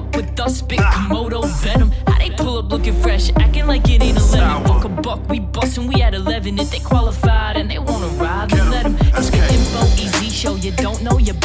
fuck with us. Spit Komodo venom. How they pull up looking fresh, acting like it ain't 11. Fuck a buck, we bustin', we at 11. If they qualified and they wanna ride, then let them. It's the info, easy show. You don't know your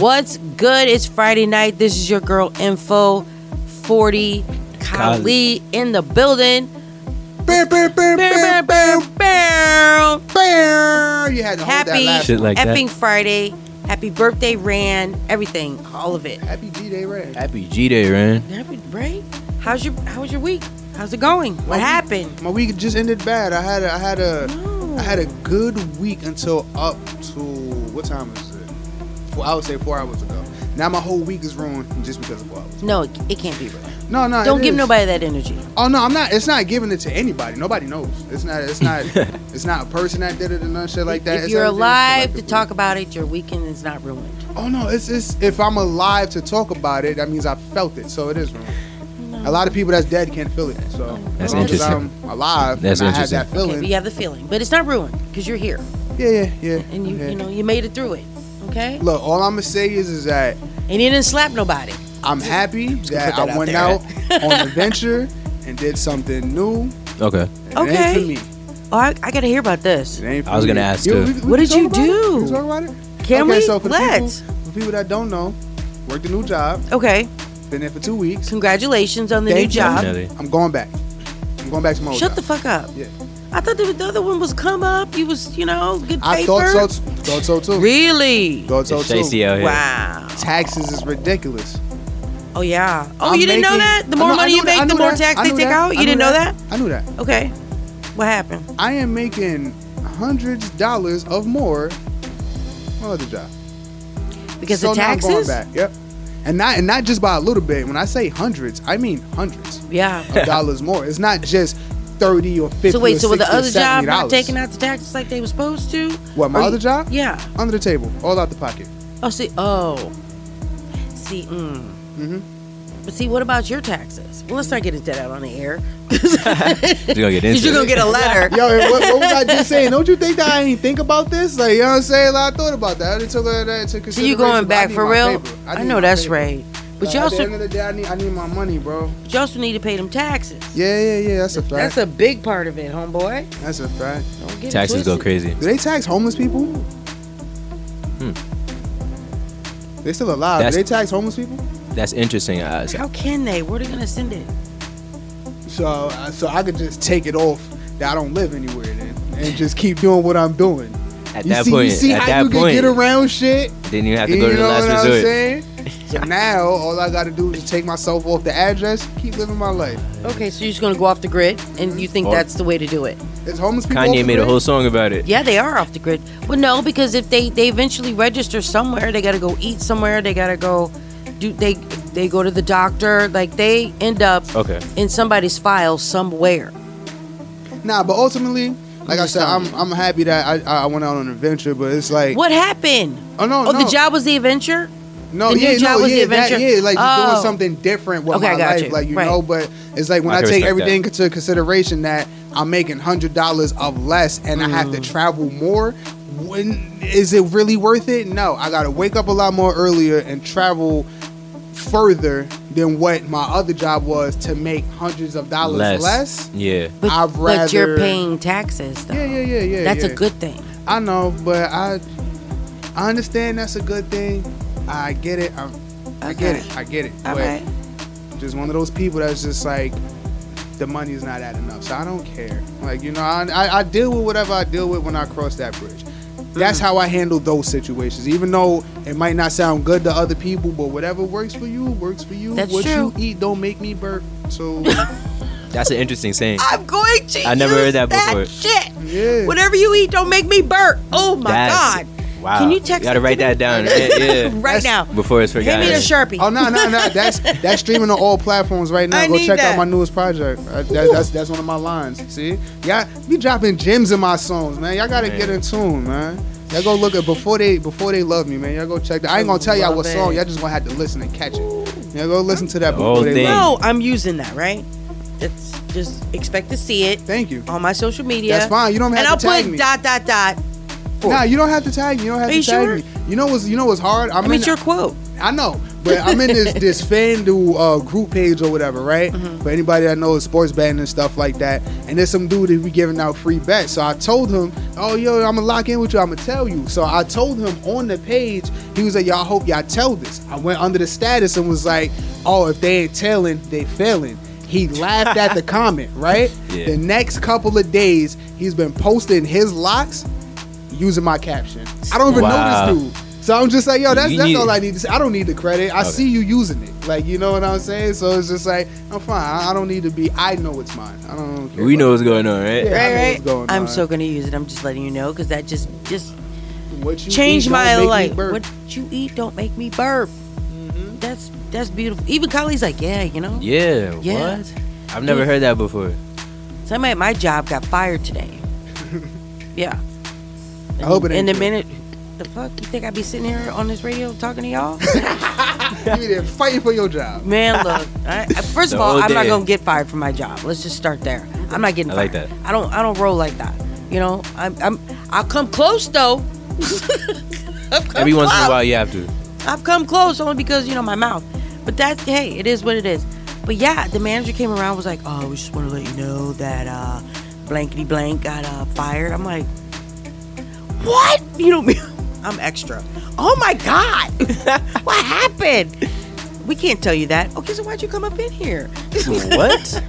What's good? It's Friday night. This is your girl Info 40 Kali in the building. Bam, bam, bam, Bam, bam, bam, bam, bam. bam. You had to hold that Happy last Shit like that. Friday. Happy birthday, Ran. Everything, all of it. Happy G Day Ran. Happy G Day, Ran. Happy, right? How's your How was your week? How's it going? What week- happened? My week just ended bad. I had a, I had a No. I had a good week until up to what time is it? Four, I would say four hours ago. Now my whole week is ruined just because of four hours. No, it, it can't be real. No, no. Don't it give is. nobody that energy. Oh no, I'm not. It's not giving it to anybody. Nobody knows. It's not. It's not. it's not a person that did it and none shit like that. if It's you're alive to talk about it, your weekend is not ruined. Oh no, it's it's if I'm alive to talk about it, that means I felt it. So it is ruined. A lot of people that's dead can't feel it. So That's as long interesting. I'm alive That's and I had interesting. that Okay, feeling. but you have the feeling, but it's not ruined because you're here yeah, yeah, yeah. and you yeah. you know you made it through it. Okay, Look, all I'm gonna say is is that and he didn't slap nobody. I'm happy that that I out went there. out on an adventure and did something new. Okay. Okay. ain't for me. Oh, I, I got to hear about this. It ain't for I was gonna ask, You- too. we- we What did you talk about do? We can talk about it. Can okay, we? so for Let's. people, for people that don't know, worked a new job. Okay, Been there for two weeks. congratulations on the Thank new you. job. Definitely. I'm going back. I'm going back to my Shut job. the fuck up. Yeah. I thought the, the other one was come up. You was you know good paper. I thought so. Thought so too. Really? Thought so It's too. Stacey out here. Wow. Taxes is ridiculous. Oh yeah. Oh, I'm you didn't know that? The more know- money knew you that- make, the more tax they take that. out. You didn't know that? I knew that. Okay. What happened? I am making hundreds of dollars of more. My other job. Because so of now I'm going back. Yep. And not and not just by a little bit. When I say hundreds, I mean hundreds Yeah. of dollars more. It's not just thirty or fifty. So wait, or so with the other job not taking out the taxes like they were supposed to? What my Or other you- job? Yeah. Under the table, all out the pocket. Oh, see. Oh. See. Mm. Mm-hmm. But see, what about your taxes? Well, let's not get into that out on the air. You're gonna get Because into you're gonna get a letter. Yo, what, what was I just saying? Don't you think that I ain't think about this? Like, you know what I'm saying? Like, I thought about that. I didn't took that into So you but going back for real? paper. I, need know that's paper. right. But Like, you at the end of the day, I need, I need my money, bro. you also need to pay them taxes. Yeah, yeah, yeah. That's a fact. That's a big part of it, homeboy. That's a fact. Don't get it Taxes go crazy. Do they tax homeless people? Hmm. They still alive. That's- Do they tax homeless people? That's interesting. Uh, How can they? Where are they gonna send it? So, uh, so I could just take it off that I don't live anywhere then, and just keep doing what I'm doing. at You that see, point, you see at how that you point, can get around shit. then you have to you go to the know last what I'm resort. Saying? So now all I got to do is just take myself off the address, keep living my life. Okay, so you're just gonna go off the grid, and you think Or- that's the way to do it? It's homeless people. off Kanye the made a grid? whole song about it. Yeah, they are off the grid. Well, no, because if they they eventually register somewhere, they got to go eat somewhere. They got to go do they they go to the doctor. Like they end up Okay. in somebody's file somewhere. Nah, but ultimately, like I said, I'm I'm happy that I I went out on an adventure, but it's like What happened? oh no Oh, no the job was the adventure. No the new yeah job no was the yeah that, adventure? yeah like Oh. doing something different with Okay, my life you. like you Right. know but it's like when I I, take respect everything into consideration that I'm making hundred dollars of less and I have Mm. to travel more. When is it really worth it? No, I gotta wake up a lot more earlier and travel further than what my other job was to make hundreds of dollars Less. less. Yeah. But, I'd but you're paying taxes, though. Yeah, yeah, yeah, yeah. That's yeah. a good thing. I know, but I I understand that's a good thing. I get it. I'm, I get it. I get it. All but right. just one of those people that's just like the money's not adding up, so I don't care. Like you know, I, I, I deal with whatever I deal with when I cross that bridge. That's Mm. how I handle those situations. Even though it might not sound good to other people, but whatever works for you works for you. That's what true. you eat don't make me burp. So That's an interesting saying. I'm going to. I never heard use that before. Shit. yeah. Whatever you eat, don't make me burp. Oh my That's- god. Wow. Can you text gotta it to write that down. yeah. yeah. right That's- now. Before it's Hand forgotten. me the sharpie. Oh no no no! That's that's streaming on all platforms right now. I Go need check that. out my newest project. Uh, that, that's that's one of my lines. See, y'all be dropping gems in my songs, man. Y'all gotta Man. get in tune, man. Y'all go look at before they before they love me, man. Y'all go check that. I ain't gonna tell y'all what Love song. it. Y'all just gonna have to listen and catch it. Y'all go listen to that The before whole they thing. love. No, I'm using that, right? It's just expect to see it Thank you. on my social media. That's fine. You don't have to tell me. and to I'll tag put me. dot dot dot. Nah, you don't have to tag me. You don't have Are to you tag sure? me. You know what's you know what's hard? I'm I mean, in- it's your quote. I know, but I'm in this this FanDuel uh, group page or whatever, right? Mm-hmm. For anybody that knows sports betting and stuff like that. And there's some dude that be giving out free bets. So I told him, oh yo, I'm gonna lock in with you. I'm gonna tell you. So I told him on the page. He was like, y'all hope y'all tell this. I went under the status and was like, oh, if they ain't telling, they failing. He laughed at the comment, right? Yeah. The next couple of days, he's been posting his locks using my caption. I don't even Wow. know this dude. So I'm just like, yo, that's that's all I need to say. I don't need the credit. I Okay. see you using it. Like, you know what I'm saying? So it's just like, I'm fine. I, I don't need to be. I know it's mine. I don't care. We about know what's going on, right? Yeah. I Right, know right. what's going I'm on. so gonna use it. I'm just letting you know because that just just what you changed eat my don't make me life. What you eat don't make me burp. Mm-hmm. That's that's beautiful. Even Kylie's like, yeah, you know. Yeah. Yeah. What? I've never Dude. heard that before. Somebody at my job got fired today. yeah. I hope it In ain't a you. minute. The fuck? You think I'd be sitting here on this radio talking to y'all? You be there fighting for your job. Man, look. I, I- first of The all, whole I'm not day. gonna get fired from my job. Let's just start there. I'm not getting fired. I like fired. that. I don't. I don't roll like that. You know. I'm. I'm I'll come close though. I've come Every once in a close. while, you have to. I've come close only because you know my mouth. But that's hey, it is what it is. But yeah, the manager came around was like, "Oh, we just want to let you know that uh, blankety blank got uh, fired." I'm like, "What? You know me? I'm extra. Oh my god, what happened? We can't tell you that. Okay, so why'd you come up in here? What?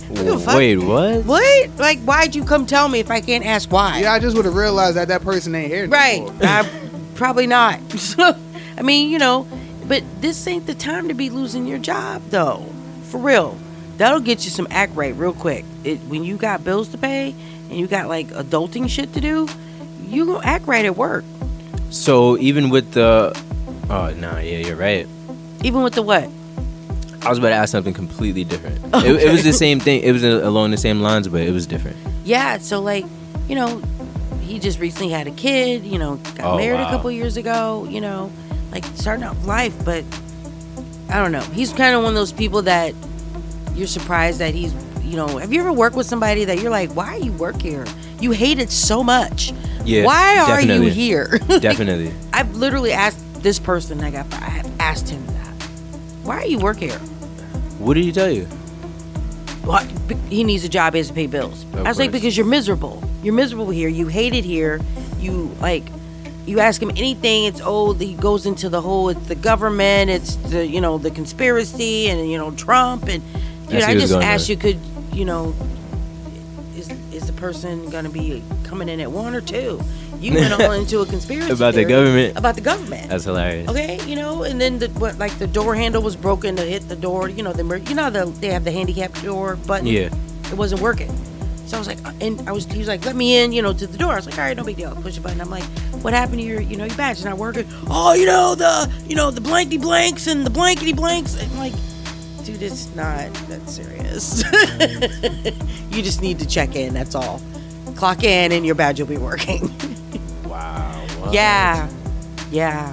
Wait, what? What? Like, why'd you come tell me if I can't ask why? Yeah, I just would have realized that that person ain't here. Right. more. I, probably not. I mean, you know, but this ain't the time to be losing your job, though. For real. That'll get you some act right real quick. It, when you got bills to pay and you got like adulting shit to do, you gonna act right at work. So even with the, oh no, yeah, you're right. Even with the what? I was about to ask something completely different. It, it was the same thing. It was along the same lines, but it was different. Yeah, so like, you know, he just recently had a kid, you know, got Oh, married wow. a couple years ago, you know, like starting out life, but I don't know. He's kind of one of those people that you're surprised that he's, you know, have you ever worked with somebody that you're like, why are you work here? You hate it so much. Yeah. Why are definitely. you here? Definitely. I've literally asked this person I got, I have asked him that. Why are you work here? What did he tell you? Well, he needs a job. He has to pay bills. Of I was like, because you're miserable. You're miserable here. You hate it here. You like, you ask him anything. It's oh, he goes into the whole. It's the government. It's the you know the conspiracy and you know Trump and I you know, see I just asked you, could you know, person gonna be coming in at one or two? You went all into a conspiracy About the government. About the government. That's hilarious. Okay, you know, and then the what like the door handle was broken to hit the door. You know, the you know the, they have the handicap door button. Yeah. it wasn't working. So I was like, and I was he was like, let me in, you know, to the door. I was like, all right, no big deal. Push the button. I'm like, what happened to your, you know, your badge? It's not working. Oh, you know the, you know the blankety blanks and the blankety blanks. I'm like, dude, it's not that serious. you just need to check in. That's all. Clock in, and your badge will be working. Wow. what? yeah, yeah.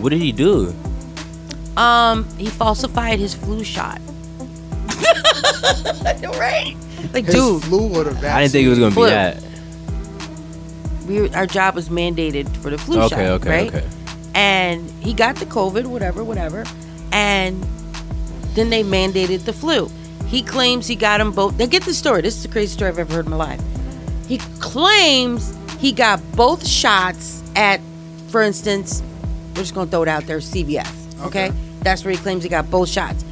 What did he do? Um, he falsified his flu shot. I right? Like, His dude, flu or the vaccine. I didn't think it was gonna Flu. be that. we were, our job was mandated for the flu Okay, shot, okay, right? okay. And he got the COVID, whatever, whatever. And then they mandated the flu. He claims he got them both. Now get the story. This is the craziest story I've ever heard in my life. He claims he got both shots at, for instance, we're just gonna throw it out there, CVS. Okay, Okay. that's where he claims he got both shots.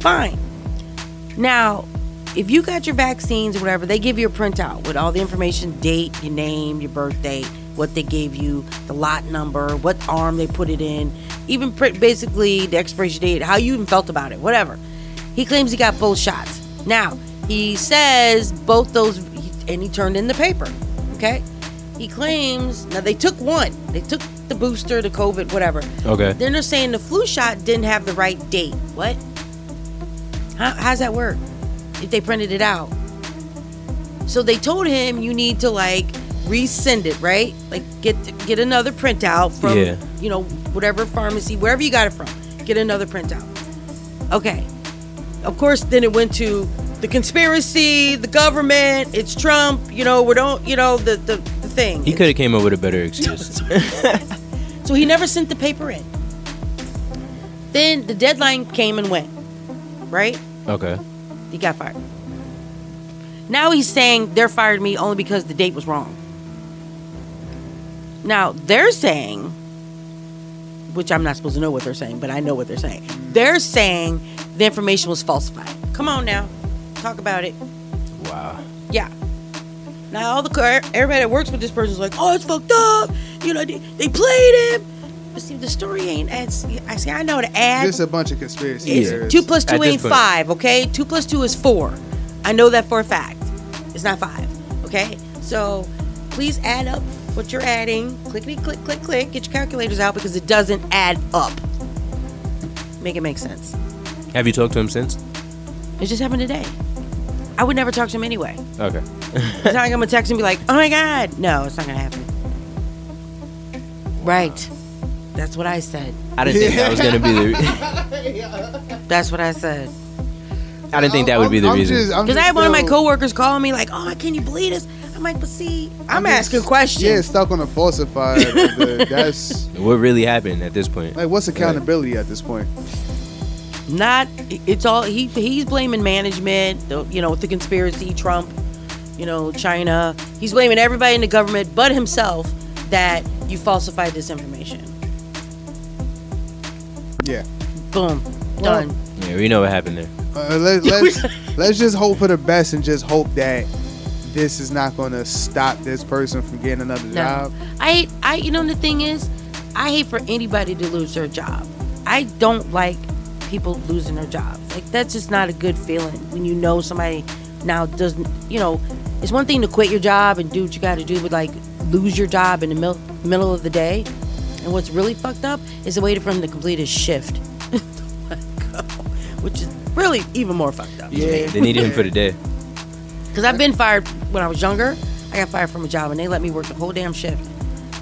Fine. Now, if you got your vaccines or whatever, they give you a printout with all the information, date, your name, your birth date, what they gave you, the lot number, what arm they put it in, even print, basically the expiration date, how you even felt about it, whatever. He claims he got both shots. Now, he says both those, and he turned in the paper. Okay? He claims, now they took one. They took the booster, the COVID, whatever. Okay. Then they're saying the flu shot didn't have the right date. What? How, how's that work? If they printed it out. So they told him you need to like resend it, right? Like get get another printout from Yeah. you know whatever pharmacy, wherever you got it from. Get another printout. Okay. Of course, then it went to the conspiracy, the government. It's Trump. You know we don't. You know the the, the thing. He could have came up with a better excuse. So he never sent the paper in. Then the deadline came and went, right? okay. He got fired. Now he's saying they're fired me only because the date was wrong. Now they're saying, which I'm not supposed to know what they're saying, but I know what they're saying. They're saying the information was falsified. Come on now, talk about it. Wow. Yeah. Now all the everybody that works with this person is like, oh, it's fucked up. You know, they, they played him. But see, the story ain't as I see. I know the ad. Just a bunch of conspiracy It's theories. two plus two At ain't point. five, okay? Two plus two is four. I know that for a fact. It's not five, okay? So please add up what you're adding. Clickety click, click, click. Get your calculators out because it doesn't add up. Make it make sense. Have you talked to him since? It just happened today. I would never talk to him anyway. Okay. It's not like I'm gonna text him and be like, oh my God. No, it's not gonna happen. Right. That's what I said. I didn't think that was gonna be the. That's what I said. I didn't think that would be the I'm reason. Because I had one of my coworkers calling me like, "Oh, can you believe this?" I'm like, "But see, I'm, just- asking questions." Yeah, stuck on a falsified. the- that's what really happened at this point? like, what's accountability at this point? Not. It's all he. He's blaming management. the- You know, with the conspiracy, Trump. You know, China. He's blaming everybody in the government but himself that you falsified this information. Yeah. Boom. Done. Yeah, we know what happened there. Uh, let, let's let's just hope for the best and just hope that this is not going to stop this person from getting another No. job. I I you know the thing is, I hate for anybody to lose their job. I don't like people losing their jobs. Like that's just not a good feeling when you know somebody now doesn't. You know, it's one thing to quit your job and do what you got to do, but like lose your job in the mil- middle of the day. And what's really fucked up is the waiting for him to complete his shift, oh which is really even more fucked up. Yeah. They needed him for the day. Because I've been fired when I was younger. I got fired from a job and they let me work the whole damn shift.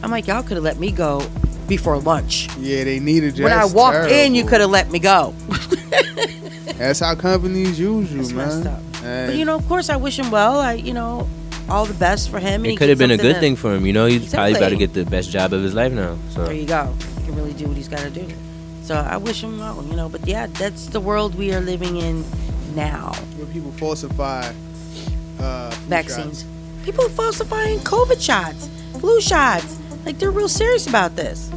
I'm like, y'all could have let me go before lunch. Yeah, they needed you. when I That's walked in, you could have let me go. That's how companies use you, It's man. messed up. And But you know, of course, I wish him well. I, you know, all the best for him. and he It could have gets been a something good to- thing for him. You know, he's probably about to Exactly. get the best job of his life now. So There you go. He can really do what he's got to do. So I wish him well. You know, but yeah, that's the world we are living in now. Where people falsify uh, Vaccines. shots. People are falsifying COVID shots, flu shots. Like they're real serious about this.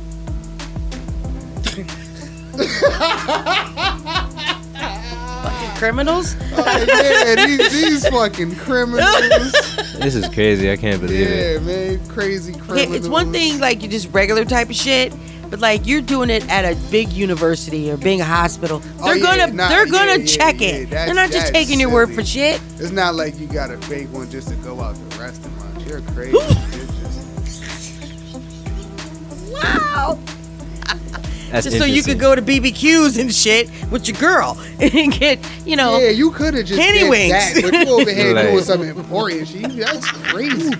Fucking criminals. Oh, yeah, these, these fucking criminals. this is crazy. I can't believe it. yeah, man, crazy criminals. Okay, it's one thing like you just regular type of shit, but like you're doing it at a big university or big hospital. Oh, They're yeah, gonna nah, they're yeah, gonna yeah, check yeah, it. that's- They're not just that's taking your word for shit. It's not like you got a fake one just to go out the restaurant. You're crazy. You're just- Wow. That's Just so you could go to BBQs and shit with your girl and get, you know, Yeah, you could have just Kenny did wings. that, but you over here Like- doing something important. Shit. That's crazy.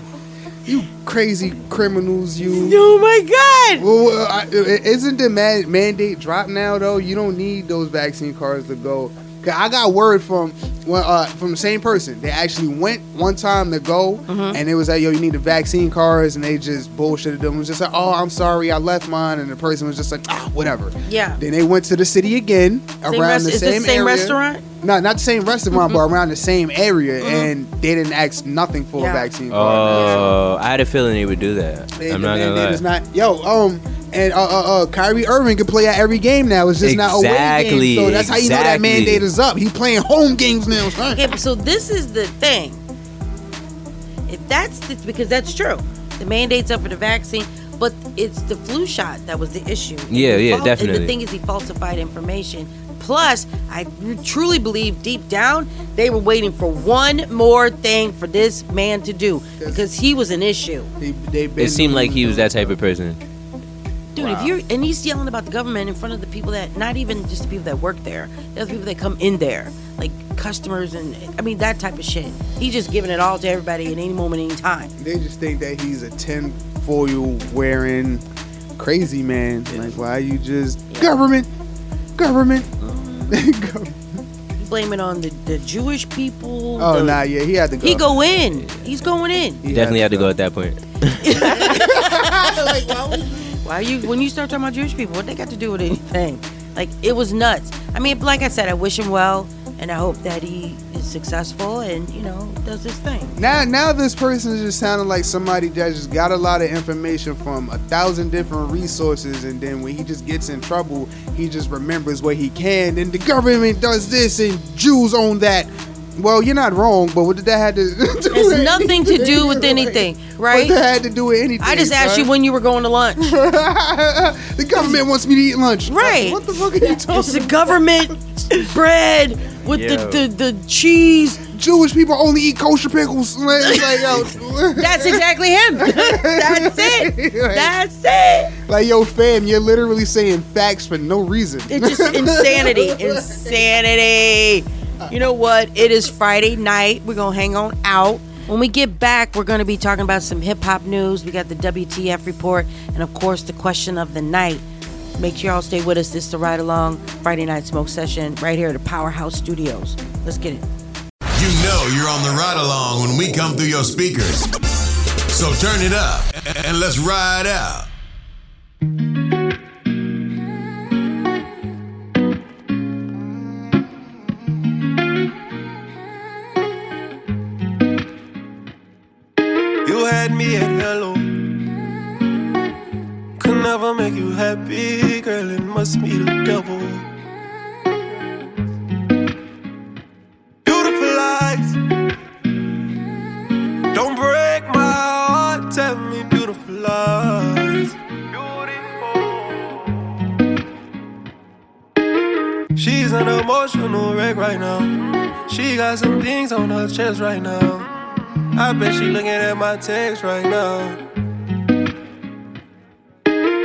You crazy criminals, you. oh my god. Well, I, isn't the man, mandate drop now though? You don't need those vaccine cards to go I got word from well, uh, from the same person. They actually went one time to go, Mm-hmm. and it was like, "Yo, you need the vaccine cards," and they just bullshitted them. It was just like, "Oh, I'm sorry, I left mine," and the person was just like, "Ah, whatever." Yeah. Then they went to the city again Same around rest- the is same this the same area. restaurant? No, not the same restaurant, but around the same area, and they didn't ask nothing for Yeah. a vaccine card. Oh, I had a feeling they would do that. They- I'm not they- gonna they lie. just not- yo, um, and uh, uh, uh, Kyrie Irving can play at every game now. It's just not away Exactly, games. So that's how you know that mandate is up. He's playing home games now, son. Okay, so this is the thing. If that's the, because that's true, the mandate's up for the vaccine, but it's the flu shot that was the issue. Yeah, He yeah, fal- definitely. The thing is, he falsified information. Plus, I truly believe deep down they were waiting for one more thing for this man to do because he was an issue. They, they It seemed like he was that type of person. Dude, if you're and he's yelling about the government in front of the people that not even just the people that work there, the other people that come in there, like customers and I mean that type of shit. He's just giving it all to everybody at any moment, any time. They just think that he's a tin foil wearing crazy man. Like, why you just government, government? Mm-hmm. Government. Blame it on the, the Jewish people. oh, the- nah, yeah, he had to go. He go in. He's going in. He Definitely had to go at that point. like, why, why you when you start talking about Jewish people, what they got to do with anything? Like it was nuts. I mean, like I said, I wish him well, and I hope that he is successful and you know does his thing. Now, now this person is just sounding like somebody that just got a lot of information from a thousand different resources, and then when he just gets in trouble, he just remembers what he can, and the government does this, and Jews own that. Well, you're not wrong, but what did that have to do? It's with nothing to do with anything? anything, What right? that had to do with anything? I just asked you when you were going to lunch. the government wants me to eat lunch. Right. What the fuck are you talking It's the about? government bread with the, the, the cheese. Jewish people only eat kosher pickles. Like, like, yo, That's exactly him. That's it. That's it. like, yo, fam, you're literally saying facts for no reason. It's just insanity. Insanity. You know what? It is Friday night. We're going to hang on out. When we get back, we're going to be talking about some hip hop news. We got the WTF report and, of course, the question of the night. Make sure y'all stay with us. This is the Ride Along Friday Night Smoke Session right here at the Powerhouse Studios. Let's get it. You know you're on the ride along when we come through your speakers. So turn it up and let's ride out. Me at hello. Could never make you happy, girl. It must be the devil. Beautiful lies. Don't break my heart. Tell me beautiful lies. She's an emotional wreck right now. She got some things on her chest right now. I bet she looking at my text right now.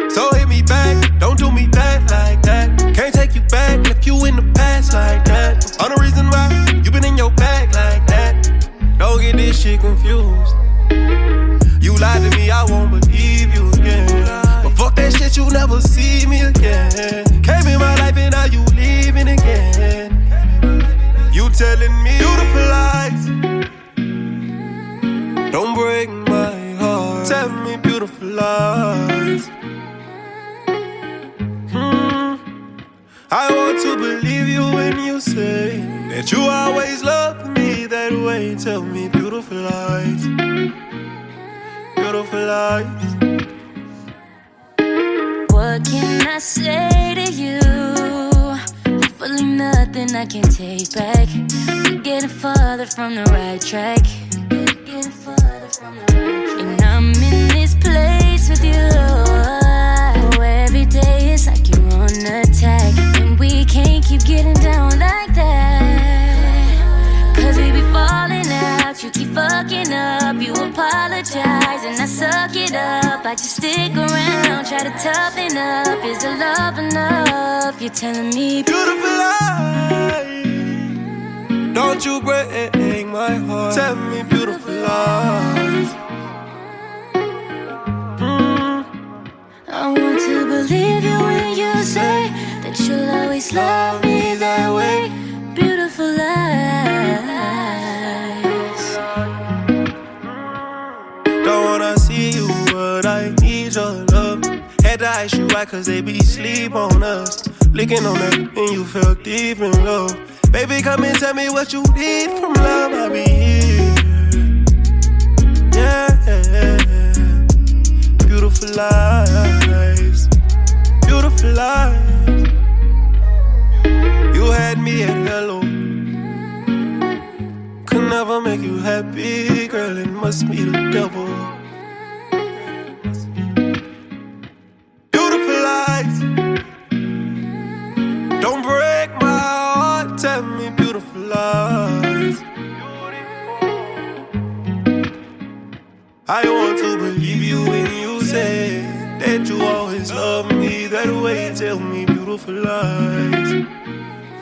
So hit me back, don't do me back like that. Can't take you back, if you in the past like that. On the reason why you been in your bag like that. Don't get this shit confused. You lied to me, I won't believe you again. But fuck that shit, you never see me again. You say that you always loved me that way. Tell me beautiful lies. Beautiful lies. What can I say to you? Hopefully nothing I can take back. We're getting farther from the right track. We're Getting farther from the right track. And I'm in this place with you. Getting down like that. Cause we be falling out, you keep fucking up. You apologize and I suck it up. I just stick around, try to toughen up. Is the love enough? You're telling me Beautiful lies. Don't you break my heart. Tell me beautiful lies. I want to believe you when you say but you'll always love me that way. Beautiful lies. Don't wanna see you, but I need your love. Had to ice you out cause they be sleep on us. Licking on that, and you felt deep in love. Baby, come and tell me what you need from love. I'll be here. Yeah, beautiful lies. beautiful lies. You had me at hello. Could never make you happy, girl. It must be the devil. Beautiful lies, Don't break my heart. Tell me beautiful lies. I want to believe you when you say that you always love me that way. Tell me beautiful lies.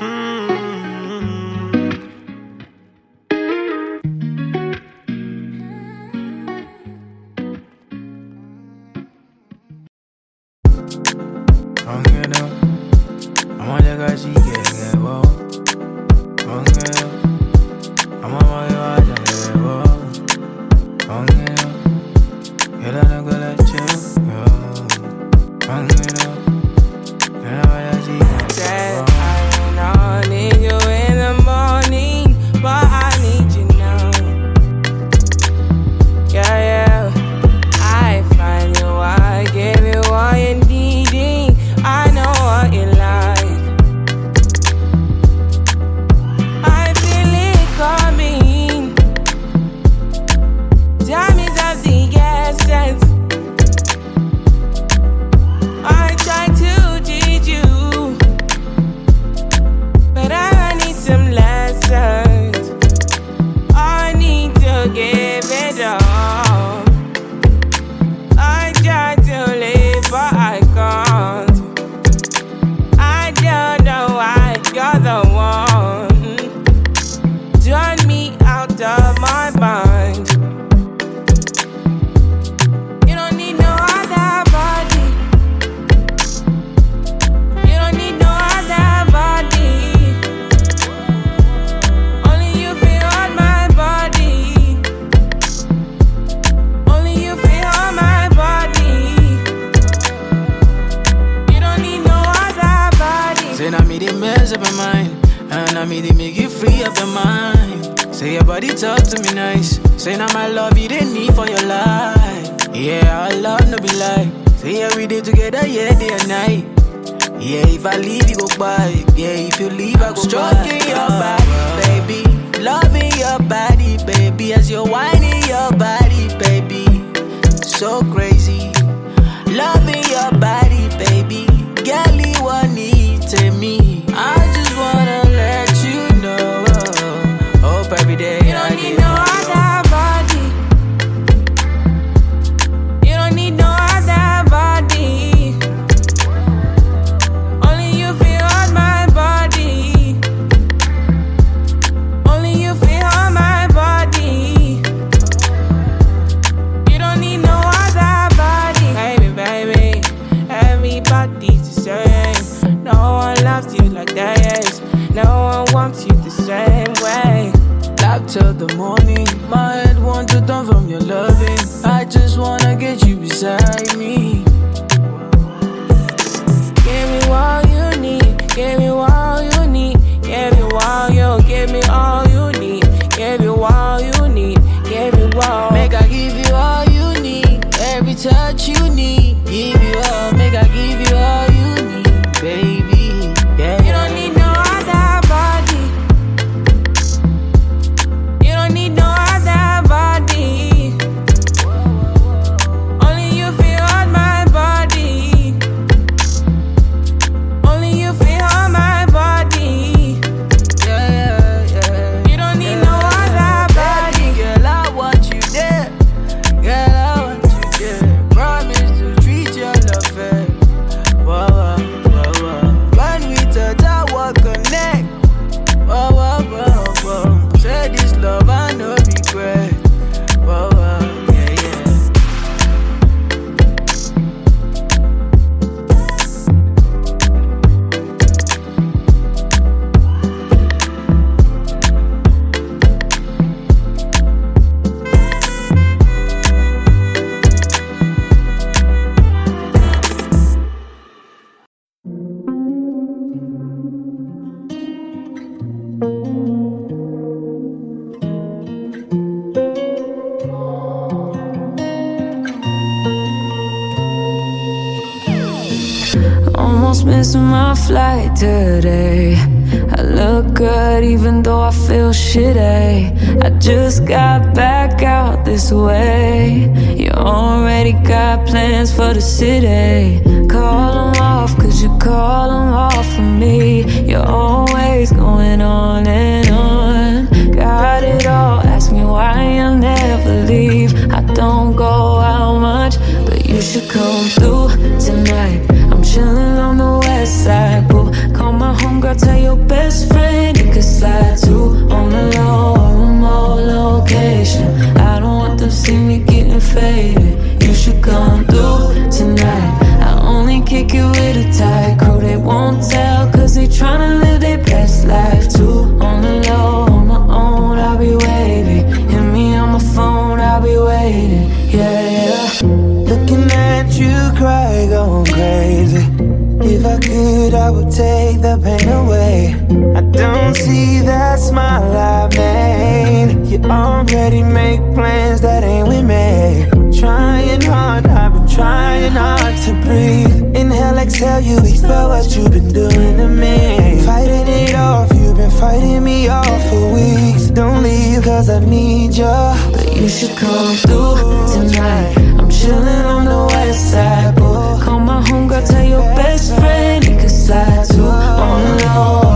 Mm. Exhale, you expel what you've been doing to me. Fighting it off, you've been fighting me off for weeks. Don't leave, cause I need you. But you should come through tonight. I'm chilling on the west side, boo. Call my homegirl, tell your best friend he can slide. On the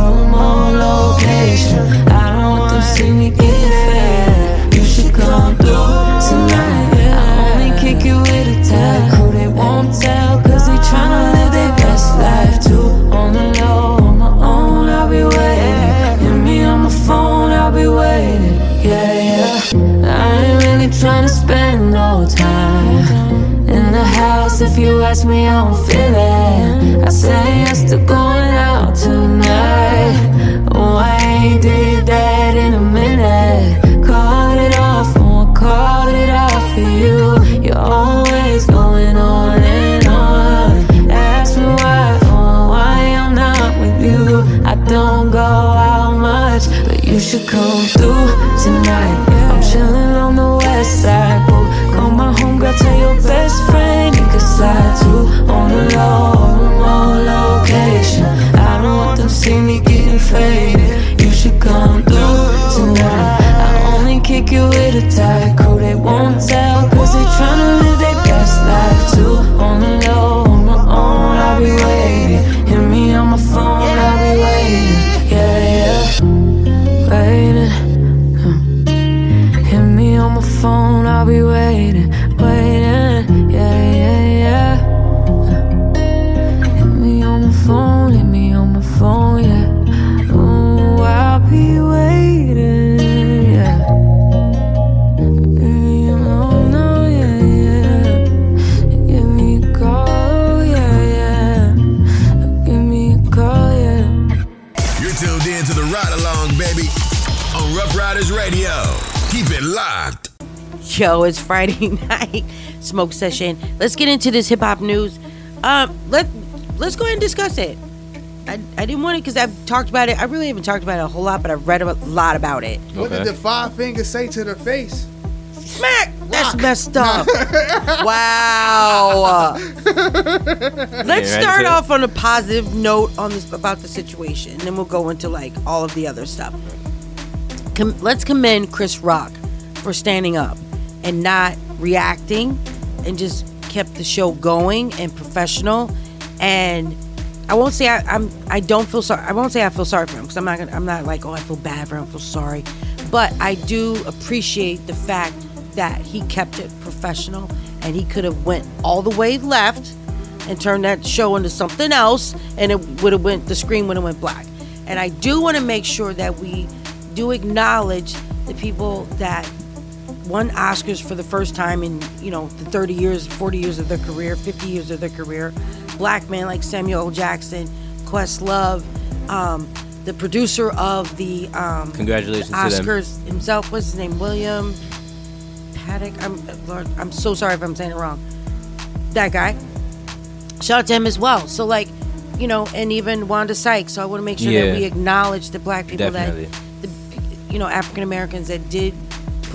ask me, I don't feel it. I say low, remote location. I don't want them see me getting faded. You should come through tonight. I only kick you with a tight Yo, it's Friday night smoke session. Let's get into this hip hop news. Um, let let's go ahead and discuss it. I, I didn't want it because I've talked about it. I really haven't talked about it a whole lot, but I've read a lot about it. What did the five fingers say to the face? Smack! That's messed up. wow. Let's right start off on a positive note on this about the situation, and then we'll go into like all of the other stuff. Com- let's commend Chris Rock for standing up and not reacting, and just kept the show going and professional. And I won't say I, I'm I don't feel sorry. I won't say I feel sorry for him because I'm not gonna, I'm not like oh I feel bad for him. I feel sorry, but I do appreciate the fact that he kept it professional and he could have went all the way left and turned that show into something else and it would have went the screen would have went black. And I do want to make sure that we do acknowledge the people that won Oscars for the first time in you know the 30 years, 40 years of their career, 50 years of their career. Black men like Samuel L. Jackson, Questlove, um, the producer of the um, Congratulations to them. Oscars himself. What's his name? William Paddock. I'm Lord, I'm so sorry if I'm saying it wrong. That guy. Shout out to him as well. So like, you know, and even Wanda Sykes. So I want to make sure Yeah. that we acknowledge the black people Definitely. that the you know African Americans that did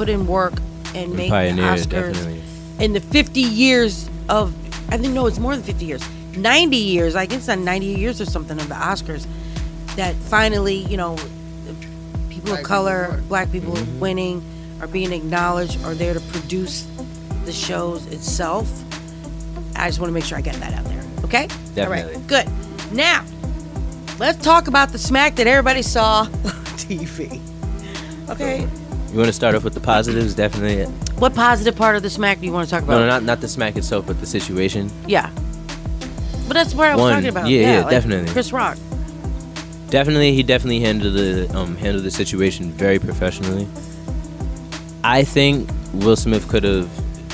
put in work and make the Oscars definitely. in the 50 years of I think no, it's more than 50 years. 90 years, I guess on 90 years or something of the Oscars, that finally, you know, people Black of color, people black people mm-hmm. winning, are being acknowledged, are there to produce the shows itself. I just want to make sure I get that out there. Okay? All Definitely. right. Good. Now, let's talk about the smack that everybody saw on TV. Okay. You want to start off with the positives? Definitely. What positive part of the smack do you want to talk about? No, no, not not the smack itself, but the situation. Yeah. But that's what I was One, talking about. yeah, yeah, like definitely. Chris Rock. Definitely, he definitely handled the um, handled the situation very professionally. I think Will Smith could have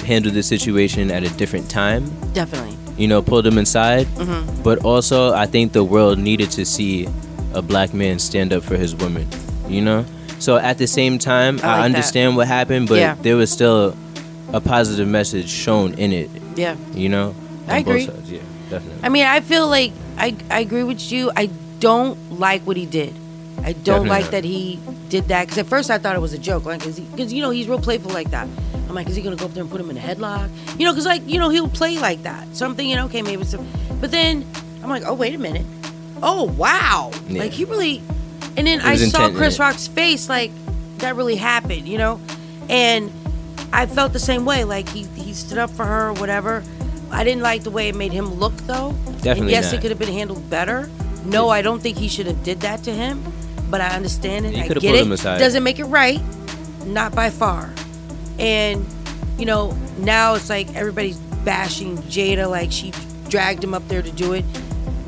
handled the situation at a different time. Definitely. You know, pulled him inside. Mhm. But also, I think the world needed to see a black man stand up for his woman. You know. So at the same time, I like I, that. understand what happened, but Yeah. there was still a positive message shown in it. Yeah. You know. I agree. sides, Yeah, definitely. I mean, I feel like I, I agree with you. I don't like what he did. I don't Definitely like that he did that because at first I thought it was a joke, like because you know he's real playful like that. I'm like, is he gonna go up there and put him in a headlock? You know, because like you know he'll play like that. So I'm thinking, okay, maybe some. But then I'm like, oh wait a minute, oh wow, Yeah. like he really. And then I saw Chris it. Rock's face, like that really happened, you know, and I felt the same way. Like he he stood up for her or whatever. I didn't like the way it made him look though. And Definitely yes, it could have been handled better. No, I don't think he should have did that to him. But I understand it. I could get it. him aside. Doesn't make it right. Not by far. And you know now it's like everybody's bashing Jada like she dragged him up there to do it.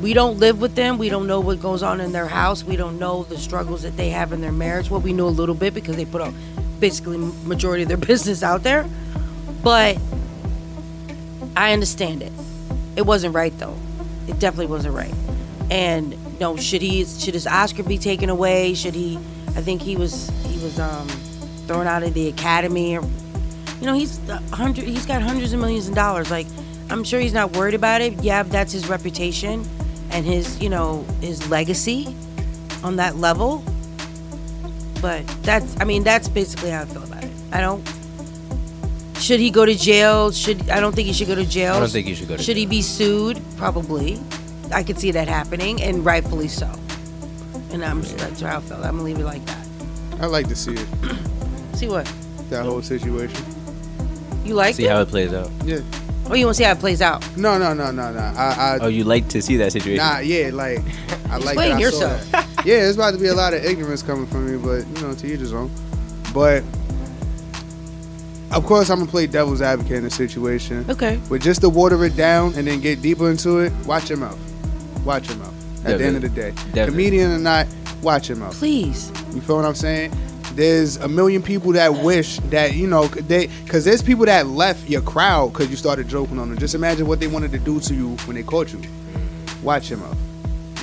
We don't live with them. We don't know what goes on in their house. We don't know the struggles that they have in their marriage. Well, we know a little bit because they put out basically majority of their business out there. But I understand it. It wasn't right though. It definitely wasn't right. And you no, should he should his Oscar be taken away? Should he I think he was he was um thrown out of the academy or you know, he's hundred he's got hundreds of millions of dollars. Like I'm sure he's not worried about it. Yeah, that's his reputation and his, you know, his legacy on that level. But that's I mean, that's basically how I feel about it. I don't should he go to jail? Should I don't think he should go to jail. I don't think he should go to Should he be sued? Probably. I could see that happening, and rightfully so. And I'm that's how I felt. I'm gonna leave it like that. I like to see it. See what That whole situation. you like. See it? how it plays out. Yeah. Oh, you want to see how it plays out? No, no, no, no, no. I, I Oh, you like to see that situation? Nah, yeah, like I like Explain that I yourself. saw that. yeah, it's about to be a lot of ignorance coming from me, but you know, to each his own. But of course, I'm gonna play devil's advocate in the situation. Okay. But just to water it down and then get deeper into it, watch your mouth. Watch your mouth. At the end of the day, Definitely. comedian or not, watch your mouth. Please. You feel what I'm saying? There's a million people that wish that you know they, because there's people that left your crowd because you started joking on them. Just imagine what they wanted to do to you when they caught you. Watch your mouth.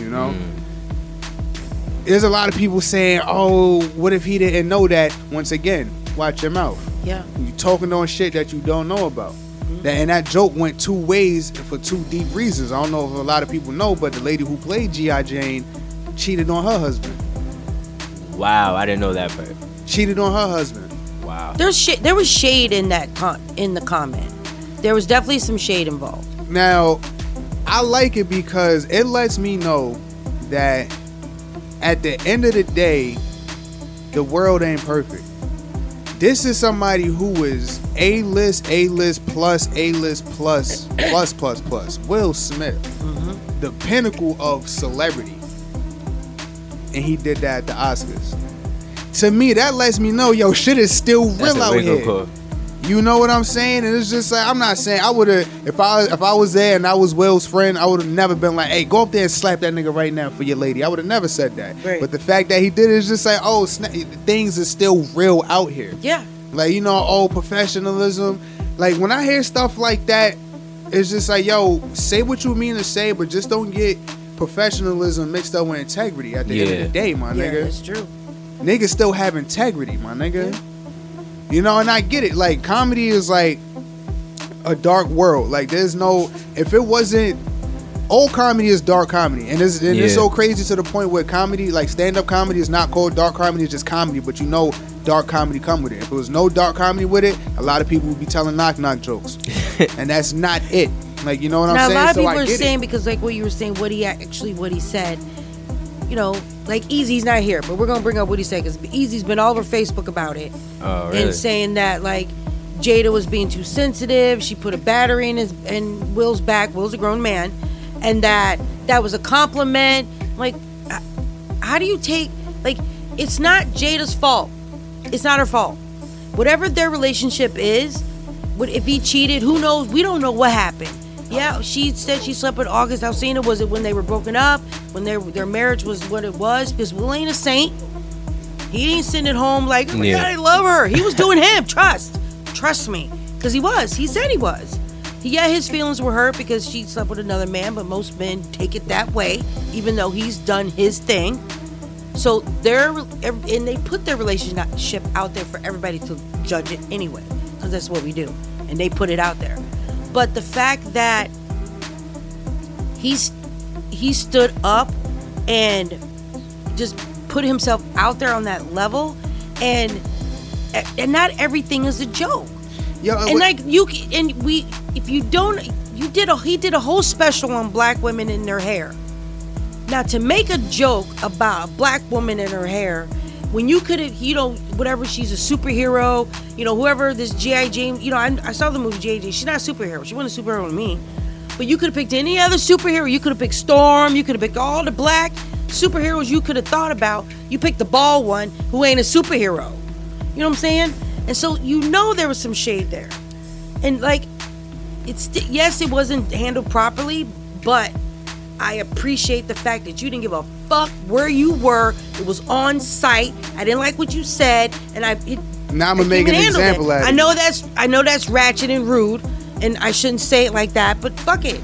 You know. Mm. There's a lot of people saying, "Oh, what if he didn't know that?" Once again, watch your mouth. Yeah. You talking on shit that you don't know about. Mm-hmm. That and that joke went two ways for two deep reasons. I don't know if a lot of people know, but the lady who played G.I. Jane cheated on her husband. Wow, I didn't know that part. Cheated on her husband. Wow. There's sh- there was shade in that con- in the comment. There was definitely some shade involved. Now, I like it because it lets me know that at the end of the day, the world ain't perfect. This is somebody who is A list, A list plus, A list plus, plus, plus, plus. Will Smith, mm-hmm. the pinnacle of celebrity. And he did that at the Oscars. To me, that lets me know, yo, shit is still real a out here. call. You know what I'm saying? And it's just like I'm not saying I would have if I if I was there and I was Will's friend, I would have never been like, "Hey, go up there and slap that nigga right now for your lady." I would have never said that. Right. But the fact that he did it is just like, "Oh, sna- things are still real out here." Yeah. Like you know, oh, professionalism. Like when I hear stuff like that, it's just like, "Yo, say what you mean to say, but just don't get professionalism mixed up with integrity." At the end of the day, my Yeah, nigga that's true. niggas still have integrity, my nigga. You know, and I get it. Like comedy is like a dark world. Like there's no if it wasn't old comedy is dark comedy. And it's and it's Yeah. so crazy to the point where comedy, like stand up comedy is not called dark comedy, it's just comedy, but you know dark comedy come with it. If it was no dark comedy with it, a lot of people would be telling knock knock jokes. and that's not it. Like you know what now I'm saying? a lot of so people I are saying it. because like what you were saying, what he actually what he said. You know, like Easy's not here, but we're gonna bring up what he said because Easy's been all over Facebook about it Oh, really? and saying that like Jada was being too sensitive. She put a battery in his in Will's back. Will's a grown man, and that that was a compliment. Like, how do you take like? It's not Jada's fault. It's not her fault. Whatever their relationship is, what if he cheated? Who knows? We don't know what happened. Yeah, she said she slept with August Alsina. Was it when they were broken up? When their their marriage was what it was? Because Will ain't a saint. He ain't sitting at home like, oh my Yeah. God, I love her. He was doing him. Trust. Trust me. Because he was. He said he was. Yeah, his feelings were hurt because she slept with another man, but most men take it that way, even though he's done his thing. So they're, and they put their relationship out there for everybody to judge it anyway, because that's what we do. And they put it out there. But the fact that he's he stood up and just put himself out there on that level and and not everything is a joke. Yo, uh, and what- like you and we if you don't you did a he did a whole special on black women in their hair. Now to make a joke about a black woman in her hair when you could have you know whatever she's a superhero you know whoever this gi jane you know I, I saw the movie jane she's not a superhero. She wasn't a superhero to me. But you could have picked any other superhero. You could have picked storm. You could have picked all the black superheroes you could have thought about. You picked the bald one who ain't a superhero. You know what i'm saying? And so you know there was some shade there. And like it's yes it wasn't handled properly but i appreciate the fact that you didn't give a fuck where you were it was on site i didn't like what you said and i it, Now I'm gonna make an and handled example it. out of i know that's i know that's ratchet and rude and i shouldn't say it like that but fuck it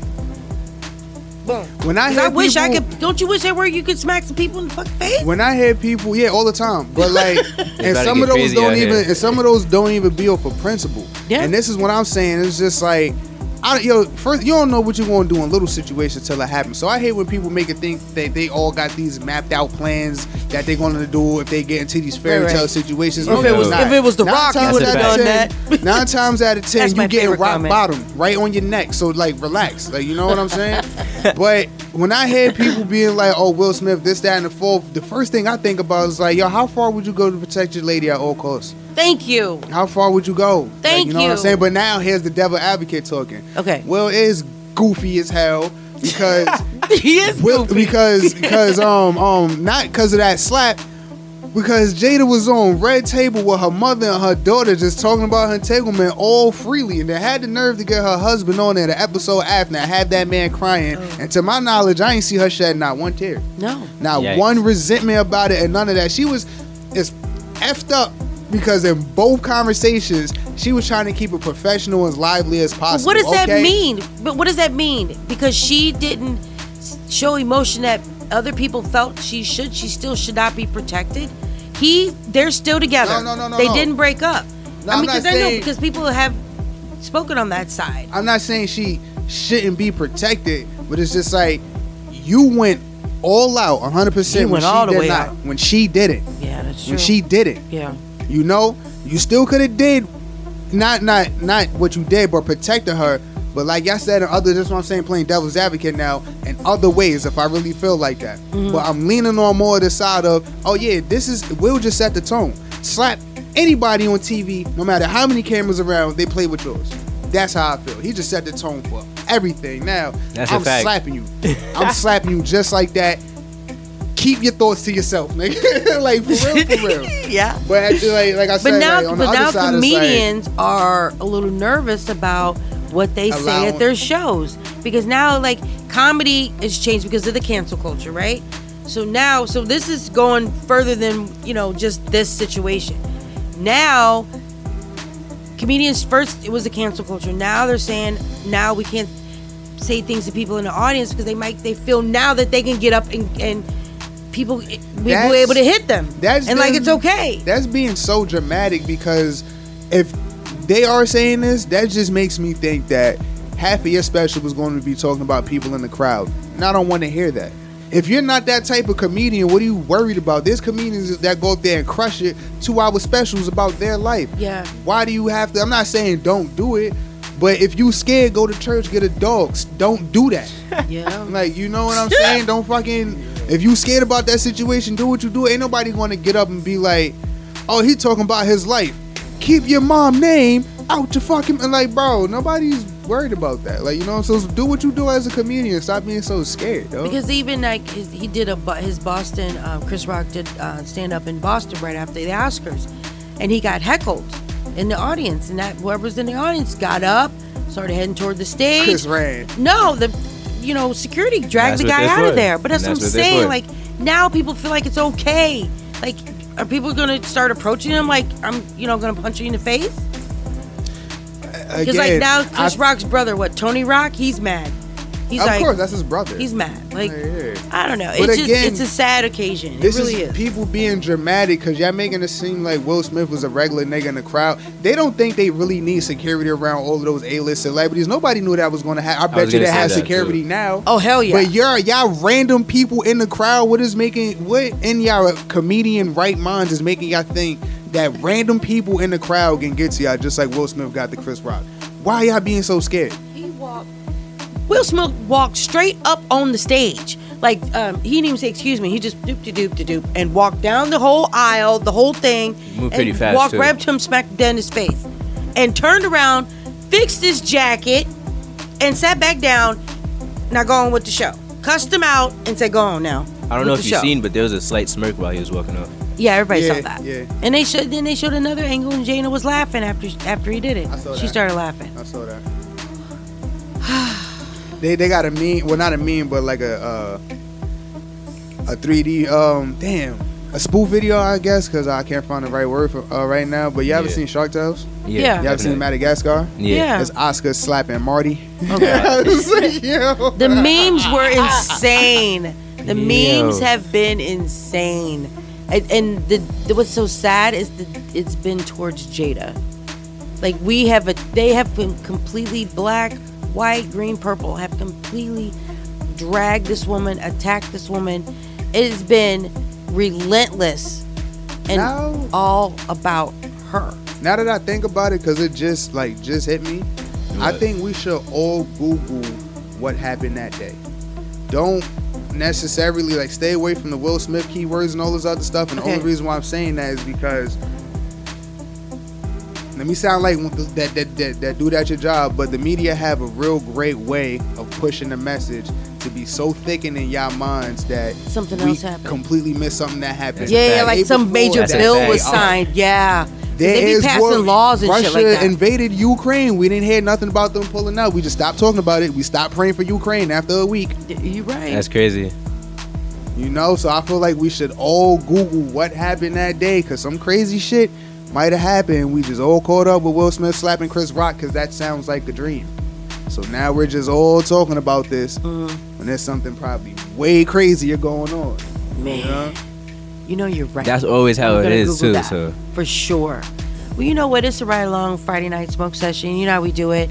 Boom. When I 'Cause hear I wish I could. Don't you wish that where you could smack some people in the fucking face? When I hear people, yeah, all the time. But like, and some of those don't even, here. and some of those don't even build for principle. Yeah. And this is what I'm saying. It's just like, I yo, first you don't know what you're gonna do in little situations till it happens. So I hate when people make it think that they all got these mapped out plans that they're gonna do if they get into these fairy Right, right. tale situations. If No, it was- if it was The Nine Rock, times out of 10 that. Nine times out of ten, you get rock comment. bottom right on your neck. So like, relax. Like you know what I'm saying? but when I hear people being like, "Oh, Will Smith, this, that, and the fourth, the first thing I think about is like, yo, how far would you go to protect your lady at all costs? Thank you. How far would you go? Like, Thank you You know what I'm saying? But now here's the devil advocate talking. Okay. Will is goofy as hell because he is Will, goofy. because because um um not because of that slap. Because Jada was on red table with her mother and her daughter just talking about her entanglement all freely, and they had the nerve to get her husband on there the episode after and have that man crying. Oh. And to my knowledge, I ain't see her shed not one tear, no. not Yikes. one resentment about it, and none of that. She was as effed up because in both conversations she was trying to keep it professional as lively as But possible. what does that mean? But what does that mean? Because she didn't show emotion that other people felt she should. She still should not be protected. He, they're still together. No, no, no, no, They no. didn't break up. No, I mean, because I know because people have spoken on that side. I'm not saying she shouldn't be protected, but it's just like you went all out 100% You when went she all the did way not. out. When she didn't. Yeah, that's true. When she did it. yeah. You know, you still could have did not not not what you did, but protected her. But like I said, in other that's what I'm saying, playing devil's advocate now in other ways, if I really feel like that. Mm-hmm. But I'm leaning on more of the side of, oh yeah, this is we'll just set the tone. Slap anybody on TV, no matter how many cameras around, they play with yours. That's how I feel. He just set the tone for everything. Now That's a I'm slapping you. I'm slapping you just like that. Keep your thoughts to yourself, nigga. like for real, for real. Yeah. But actually, like, like I said, But now, like, on the but other now side, it's like- comedians are a little nervous about what they say at their shows because now, like, comedy has changed because of the cancel culture, right? So now, so this is going further than you know just this situation. Now, comedians first it was the cancel culture. Now they're saying now we can't say things to people in the audience because they might they feel now that they can get up and and people we That's- able to hit them That's and like it's okay. That's being so dramatic because if they are saying this, that just makes me think that half of your special was going to be talking about people in the crowd, and I don't want to hear that. If you're not that type of comedian, what are you worried about? There's comedians that go up there and crush it. Two hour specials about their life. Yeah. Why do you have to? I'm not saying don't do it, But if you scared, go to church, get a dog. Don't do that. Yeah. Like you know what I'm saying? Don't fucking. If you scared about that situation, do what you do. Ain't nobody gonna get up and be like, "Oh, he talking about his life." Keep your mom name out your fucking. And like, bro, nobody's worried about that. Like, you know, so do what you do as a comedian. Stop being so scared, though. Because even like his, he did a Bo- his Boston, um, Chris Rock did uh, stand up in Boston right after the Oscars, and he got heckled in the audience, and that whoever's in the audience got up, started heading toward the stage. Chris ran. No, the you know security dragged the guy they're out of there. But that's, And what I'm what saying. Like now people feel like it's okay. Like are people gonna start approaching him like I'm you know gonna punch you in the face? Because like now Chris I- Rock's brother, what Tony Rock, he's mad. He's of like, course, that's his brother. he's mad. Like Yeah. I don't know. But It's just again, it's a sad occasion. It This really is, is. people being dramatic because y'all making it seem like Will Smith was a regular nigga in the crowd. They don't think they really need security around all of those A-list celebrities. Nobody knew that was going to happen. I bet was you they have that, security too. now. Oh hell yeah! But y'all, y'all random people in the crowd. What is making what in y'all comedian right minds is making y'all think that random people in the crowd can get to y'all just like Will Smith got to Chris Rock? Why y'all being so scared? he walked. Will Smith walked straight up on the stage. Like um, he didn't even say excuse me. He just doop de doop de doop and walked down the whole aisle, the whole thing, Moved pretty fast, walked too. right up to him, smacked dead in his face, and turned around, fixed his jacket, and sat back down. Now go on with the show. Cussed him out and said, "Go on now." I don't know if you've show." seen, but there was a slight smirk while he was walking off. Yeah, everybody Yeah, saw that. yeah. And they showed then they showed another angle, and Jada was laughing after after he did it. I saw that. She started laughing. I saw that. They they got a meme, well not a meme, but like a uh, a 3D um damn a spoof video I guess because I can't find the right word for uh, right now. But you ever Yeah. seen Shark Tales? Yeah. You ever seen Madagascar? Yeah. Yeah. It's Oscar slapping Marty. Okay. I like. The memes were insane. The memes have been insane. And, and the, the what's so sad is that it's been towards Jada. Like we have a they have been completely black, white, green, purple have completely dragged this woman, attacked this woman. It has been relentless and Now- all about her. Now that I think about it, because it just like just hit me, I think we should all Google what happened that day. Don't necessarily like stay away from the Will Smith keywords and all this other stuff. And the only reason why I'm saying that is because let me sound like that that, that that dude at your job, but the media have a real great way of pushing the message to be so thickened in y'all minds that Something we else happened. completely miss something that happened. Yeah, yeah, like some major bill fact. was Oh. signed. Yeah. There they be is passing war- laws and Russia shit like that. invaded Ukraine. We didn't hear nothing about them pulling out. We just stopped talking about it. We stopped praying for Ukraine after a week. You're right. That's crazy. You know, so I feel like we should all Google what happened that day because some crazy shit might have happened. We just all caught up with Will Smith slapping Chris Rock because that sounds like a dream. So now we're just all talking about this Mm-hmm. when there's something probably way crazier going on. Man, You know? you know you're right. That's always how I'm it Google too. that, So for sure. Well, you know what? It's a ride along Friday night smoke session. You know how we do it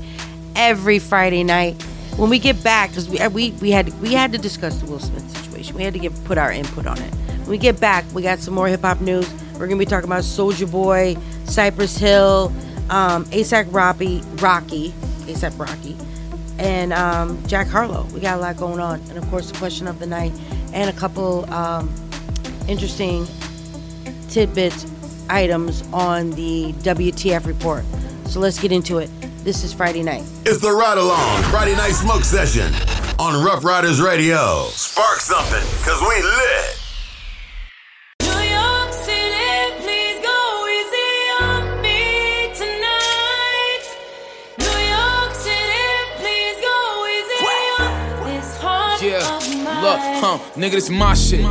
every Friday night when we get back because we, uh, we we had to, we had to discuss the Will Smith situation. We had to get put our input on it. When we get back, we got some more hip hop news. We're gonna be talking about Soulja Boy, Cypress Hill, um, ASAP Rocky, Rocky, ASAP Rocky, and um, Jack Harlow. We got a lot going on, and of course the question of the night, and a couple um, interesting tidbits items on the WTF report. So let's get into it. This is Friday night. It's the Ride Along Friday Night Smoke Session on Rough Riders Radio. Spark something, cause we lit. Huh, nigga, this my shit.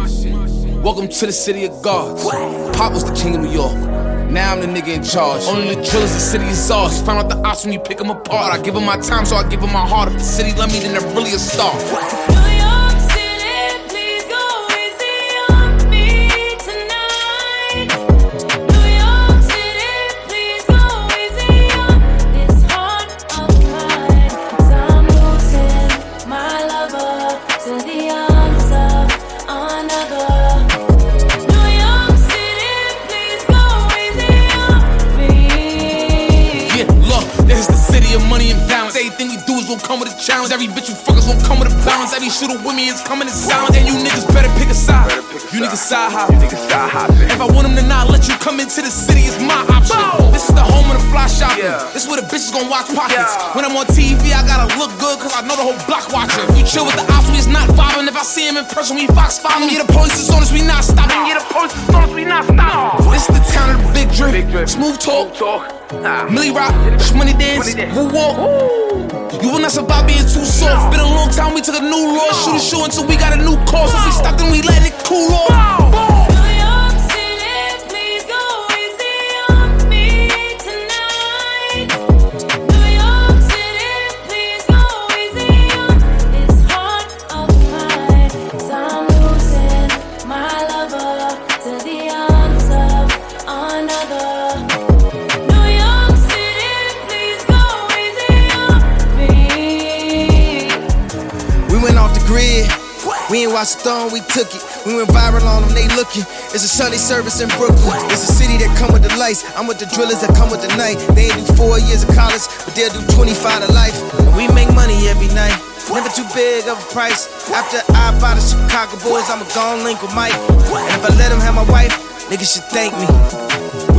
Welcome to the city of gods. Pop was the king of New York. Now I'm the nigga in charge. Only the drillers, the city is ours. Find out the ops when you pick them apart. I give them my time, so I give them my heart. If the city love me, then they're really a star. Come with a challenge. Every bitch you fuckers gon' come with a balance. Every shooter with me is coming in silence. And you niggas better pick a side. You niggas side hop. If I want them to not let you come into the city, it's my option. This is the home of the fly shopping. This is where the bitches gon' watch pockets. When I'm on TV, I gotta look good, cause I know the whole block watching. If you chill with the ops, we is not vibing. If I see him in person, we fox five Yeah, the police is on us, we not stopping. Yeah, the police is on us, we not stopping. This is the town of the big drip. Smooth talk. Millie Rock, Money Dance, Woo Walk. You will not survive being too soft. Been a long time, we took a new law. Shoot a shoe until we got a new course. If we stop, then we let it cool off. Stone, we took it. We went viral on them, they looking. It's a Sunday service in Brooklyn. It's a city that come with the lights. I'm with the drillers that come with the night. They ain't do four years of college, but they'll do 25 to life. And we make money every night. Never too big of a price. After I buy the Chicago Bulls, I'ma go and link with Mike. And if I let him have my wife, niggas should thank me.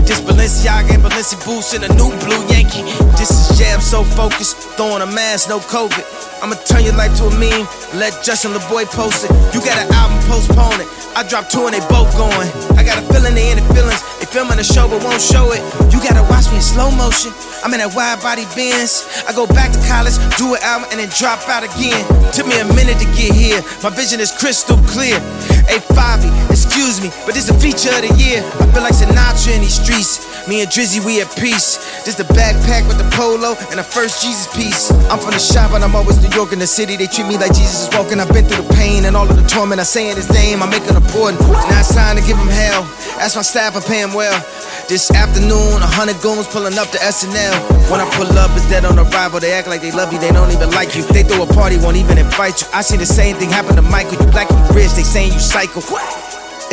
This Balenciaga and Balenci boots in a new blue Yankee. This is jam so focused, throwing a mask, no COVID. I'ma turn your life to a meme, let Justin Laboy post it. You got an album, postpone it. I dropped two and they both going. I got a feeling they in the feelings. They filming the show but won't show it. You gotta watch me in slow motion. I'm in that wide body Benz. I go back to college, do an album, and then drop out again. Took me a minute to get here. My vision is crystal clear. Hey, Fivi, excuse me, but this a feature of the year. I feel like Sinatra in these streets. Me and Drizzy, we at peace. Just a backpack with the polo and a first Jesus piece. I'm from the shop, but I'm always New York in the city. They treat me like Jesus is walking. I've been through the pain and all of the torment. I saying his name, I make it important. Now it's time to give him hell. Ask my staff, I pay him well. This afternoon, a hundred goons pulling up to SNL. When I pull up, it's dead on arrival. They act like they love you, they don't even like you. They throw a party, won't even invite you. I seen the same thing happen to Michael. You black, you rich, they saying you psycho.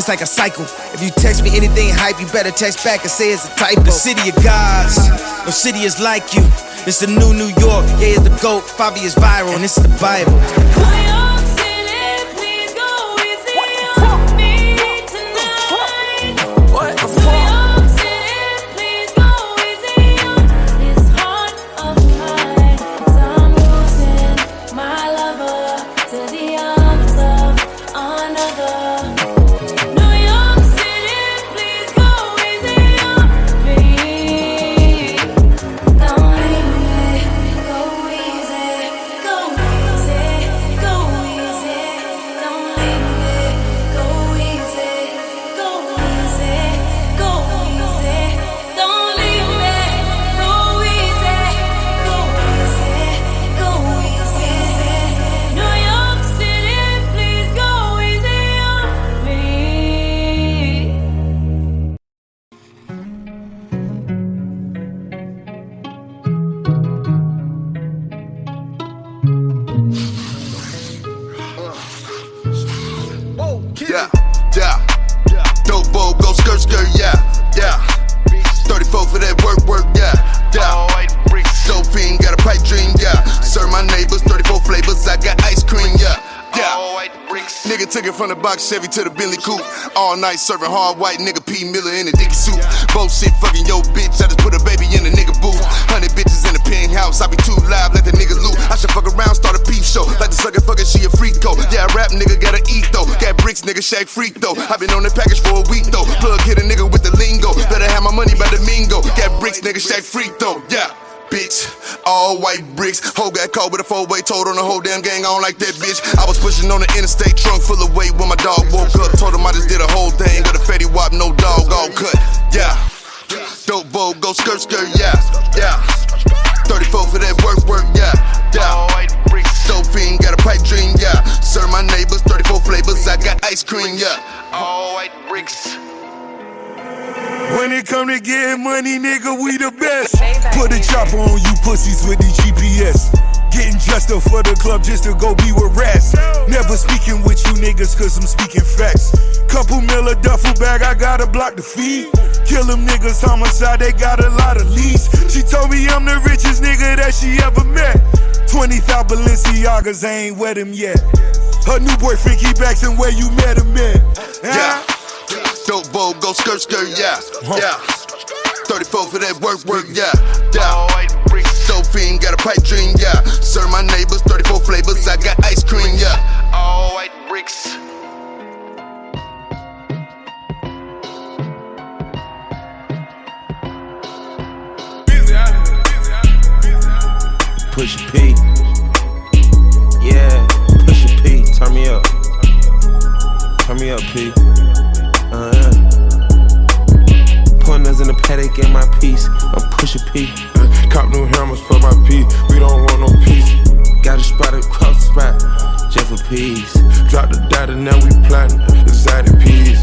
It's like a cycle. If you text me anything hype, you better text back and say it's a typo. The city of gods, no city is like you. It's the new New York, yeah, it's the GOAT. Fivi is viral, and it's the Bible. Box Chevy to the Bentley coupe. All night serving hard white nigga P Miller in a dicky suit. Both Bullshit fucking yo bitch, I just put a baby in a nigga booth. Hundred bitches in the penthouse, I be too live, let the nigga loot. I should fuck around, start a peep show. Like the sucker fucker, she a freak though. Yeah, rap nigga gotta eat though. Got bricks, nigga shake freak though. I been on the package for a week though. Plug hit a nigga with the lingo. Better have my money by the mingo. Got bricks, nigga shake freak though. Yeah bitch. All white bricks. Hoe got caught with a four way told on the whole damn gang. I don't like that bitch. I was pushing on the interstate trunk full of weight when my dog woke up. Told him I just did a whole thing Got a fatty wop, no dog, all cut. Yeah. Dope vogue, go skirt, skirt, yeah, yeah. 34 for that work, work, yeah, yeah. All white bricks. Dope fiend, got a pipe dream, yeah. Serve my neighbors, 34 flavors, I got ice cream, yeah. All white bricks. When it come to getting money, nigga, we the best. Put a chopper on you pussies with the GPS. Getting dressed up for the club just to go be with rats. Never speaking with you niggas cause I'm speaking facts. Couple mil a duffel bag, I gotta block the feed. Kill them niggas, homicide, they got a lot of leads. She told me I'm the richest nigga that she ever met. 20,000 Balenciagas, I ain't wet him yet. Her new boyfriend keep asking where you met him at. Yeah. Dope bowl, go skirt, skirt, yeah. Yeah. 34 for that work, work, yeah. Yeah. Dope fiend, got a pipe dream, yeah. Serve my neighbors, 34 flavors, I got ice cream, yeah. All white bricks. Push a P. Yeah, push a P. Turn me up. Turn me up, P. Uh, yeah. Pointers in the paddock, get my piece. I'm push a P. Cop new hammers for my P. We don't want no peace. Got a spot across the spot, just for peace. Drop the data, now we plotting. Exotic peas.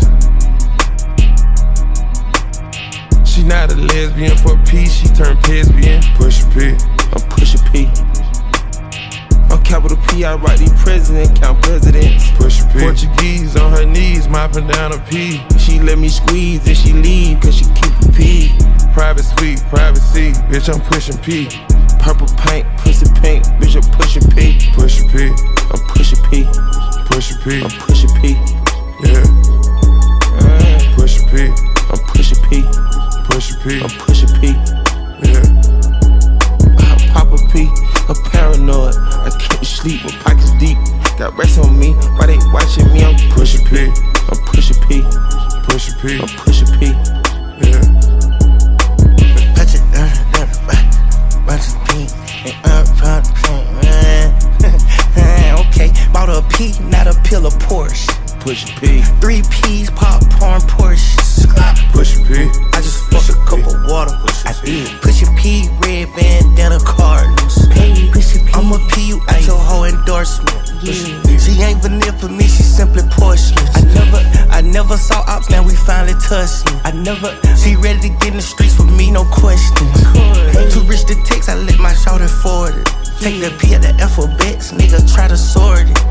She not a lesbian for peace, she turned lesbian. Push a P. I'm push a P. I'm capital P, I write the president, count presidents. Push P. Portuguese on her knees, mopping down a P. She let me squeeze and she leave, cause she keep a P. Private suite, privacy, bitch, I'm pushing P. Purple paint, pussy pink, bitch, I'm pushing P. Push a P. I'm pushing P. Push a P. I'm pushing P. Yeah. Uh, Push a P. I'm pushing P. Push a P. I'm pushing paranoid. I can't sleep with pockets deep. Got rest on me, why they watching me? I'm pushing P. I'm pushing P. Push a P. I'm pushing P. Yeah. Touch it, bunch of pink, and uh, okay, bought a P, not a pill of Porsche. Push P. Three P's, popcorn, Porsche. Push P. I just fucked a cup of water. I did. Push a P, red bandana, Cardinals. I'm a P, you at your whole endorsement. She ain't vanilla for me, she simply porcelain. I never, I never saw ops, now we finally touched. I never, she ready to get in the streets with me, no question. Too rich to text, I let my shoulder forward it. Take the P at the alphabets, nigga try to sort it.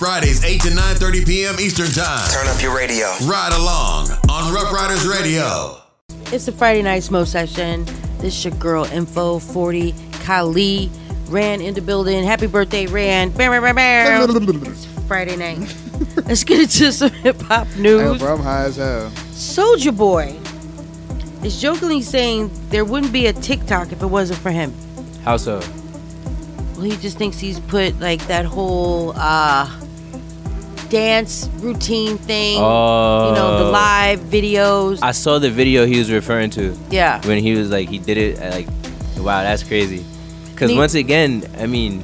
Fridays, 8 to 9.30 p.m. Eastern Time. Turn up your radio. Ride along on Rough Riders Radio. It's the Friday night smoke session. This is your girl Info 40 Kali. Ran in the building. Happy birthday, Ran. Bam, bam, bam, bam. It's Friday night. Let's get into some hip hop Hey, news. bro, I'm high as hell. Soulja Boy is jokingly saying there wouldn't be a TikTok if it wasn't for him. How so? Well, he just thinks he's put like that whole uh dance routine thing. You know, the Oh. live videos. I saw the video he was referring to. Yeah. When he was like, he did it. Like, wow, that's crazy. Because once again, I mean,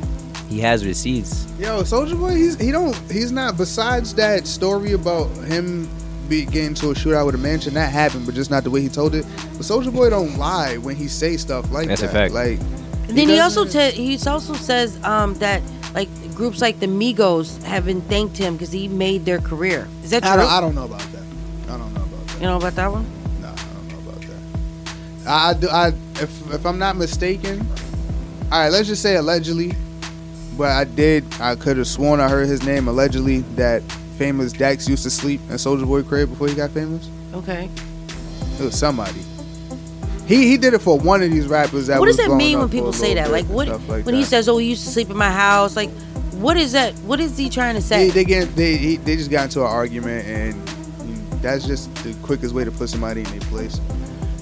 he has receipts. Yo, Soulja Boy, he's he don't he's not. Besides that story about him be getting to a shootout with a mansion, that happened, but just not the way he told it. But Soulja Boy don't lie when he say stuff like that. That's a fact. Like, And then he also doesn't- he also says um, that like groups like the Migos haven't thanked him because he made their career. Is that true? I don't, I don't know about that. I don't know about that. You know about that one? No, I don't know about that. I, I do. I if if I'm not mistaken, all right. Let's just say allegedly, but I did. I could have sworn I heard his name allegedly that famous Dex used to sleep in Soulja Boy crib before he got famous. Okay. It was somebody. He he did it for one of these rappers that what does that mean when people say that? Like what like when he says, "Oh, he used to sleep in my house." Like, what is that? What is he trying to say? They they get they he, they just got into an argument and that's just the quickest way to put somebody in their place.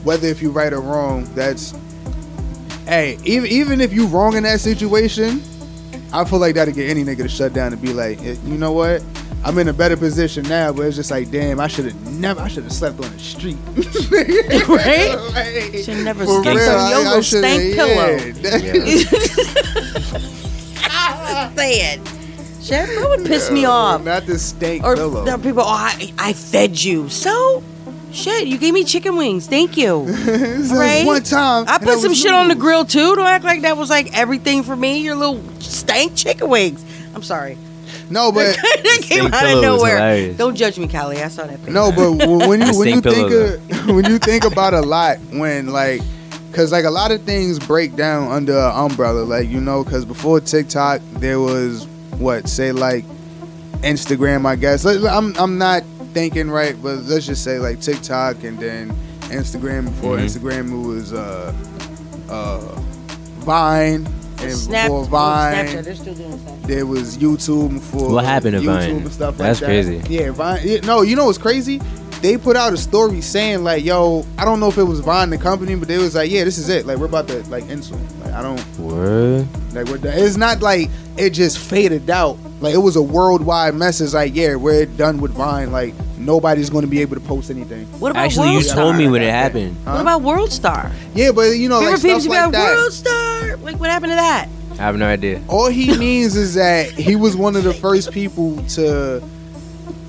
Whether if you're right or wrong, that's hey even even if you're wrong in that situation, I feel like that'd get any nigga to shut down and be like, "Eh, you know what, I'm in a better position now, but it's just like, damn, I should have never, I should have slept on the street. right? Should never For slept on I- your I little shoulda- stank yeah. pillow. Say it. Shit, that would piss me off. Not the stank Or pillow. there people, oh, I, I fed you. So, shit, you gave me chicken wings. Thank you. This right? one time, I put some was shit on the grill too. Don't act like that was like everything for me. Your little stank chicken wings. I'm sorry. No, but that came out of nowhere. Don't judge me, Kali. I saw that. Picture. No, but when you when you think of, when you think about a lot when like because like a lot of things break down under an umbrella like you know because before TikTok there was what say like Instagram I guess I'm I'm not thinking right but let's just say like TikTok and then Instagram before Mhm. Instagram it was uh uh Vine and Snap, before oh, Vine Snapchat. They're still doing Snapchat. there was YouTube for What happened to YouTube Vine? and stuff That's like that. crazy. Yeah, Vine. yeah, no, you know what's crazy? They put out a story saying like, "Yo, I don't know if it was Vine the company, but they was like, yeah, this is it. Like, we're about to like end soon. Like, I don't Word. like we're done. It's not like it just faded out. Like, it was a worldwide message. Like, yeah, we're done with Vine. Like, nobody's going to be able to post anything. What about Actually, you World told me when it happened. What about World Star? Yeah, but you know, Remember like people stuff like like, that. World Star? Like, what happened to that? I have no idea. All he means is that he was one of the first people to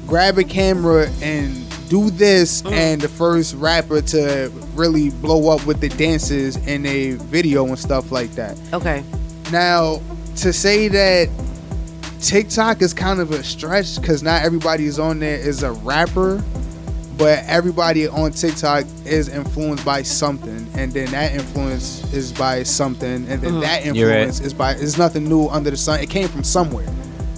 grab a camera and do this, Mm. and the first rapper to really blow up with the dances in a video and stuff like that. Okay. Now, to say that TikTok is kind of a stretch because not everybody is on there is a rapper, but everybody on TikTok is influenced by something, and then that influence is by something, and then Mhm. that You're right. influence is by. It's nothing new under the sun. It came from somewhere,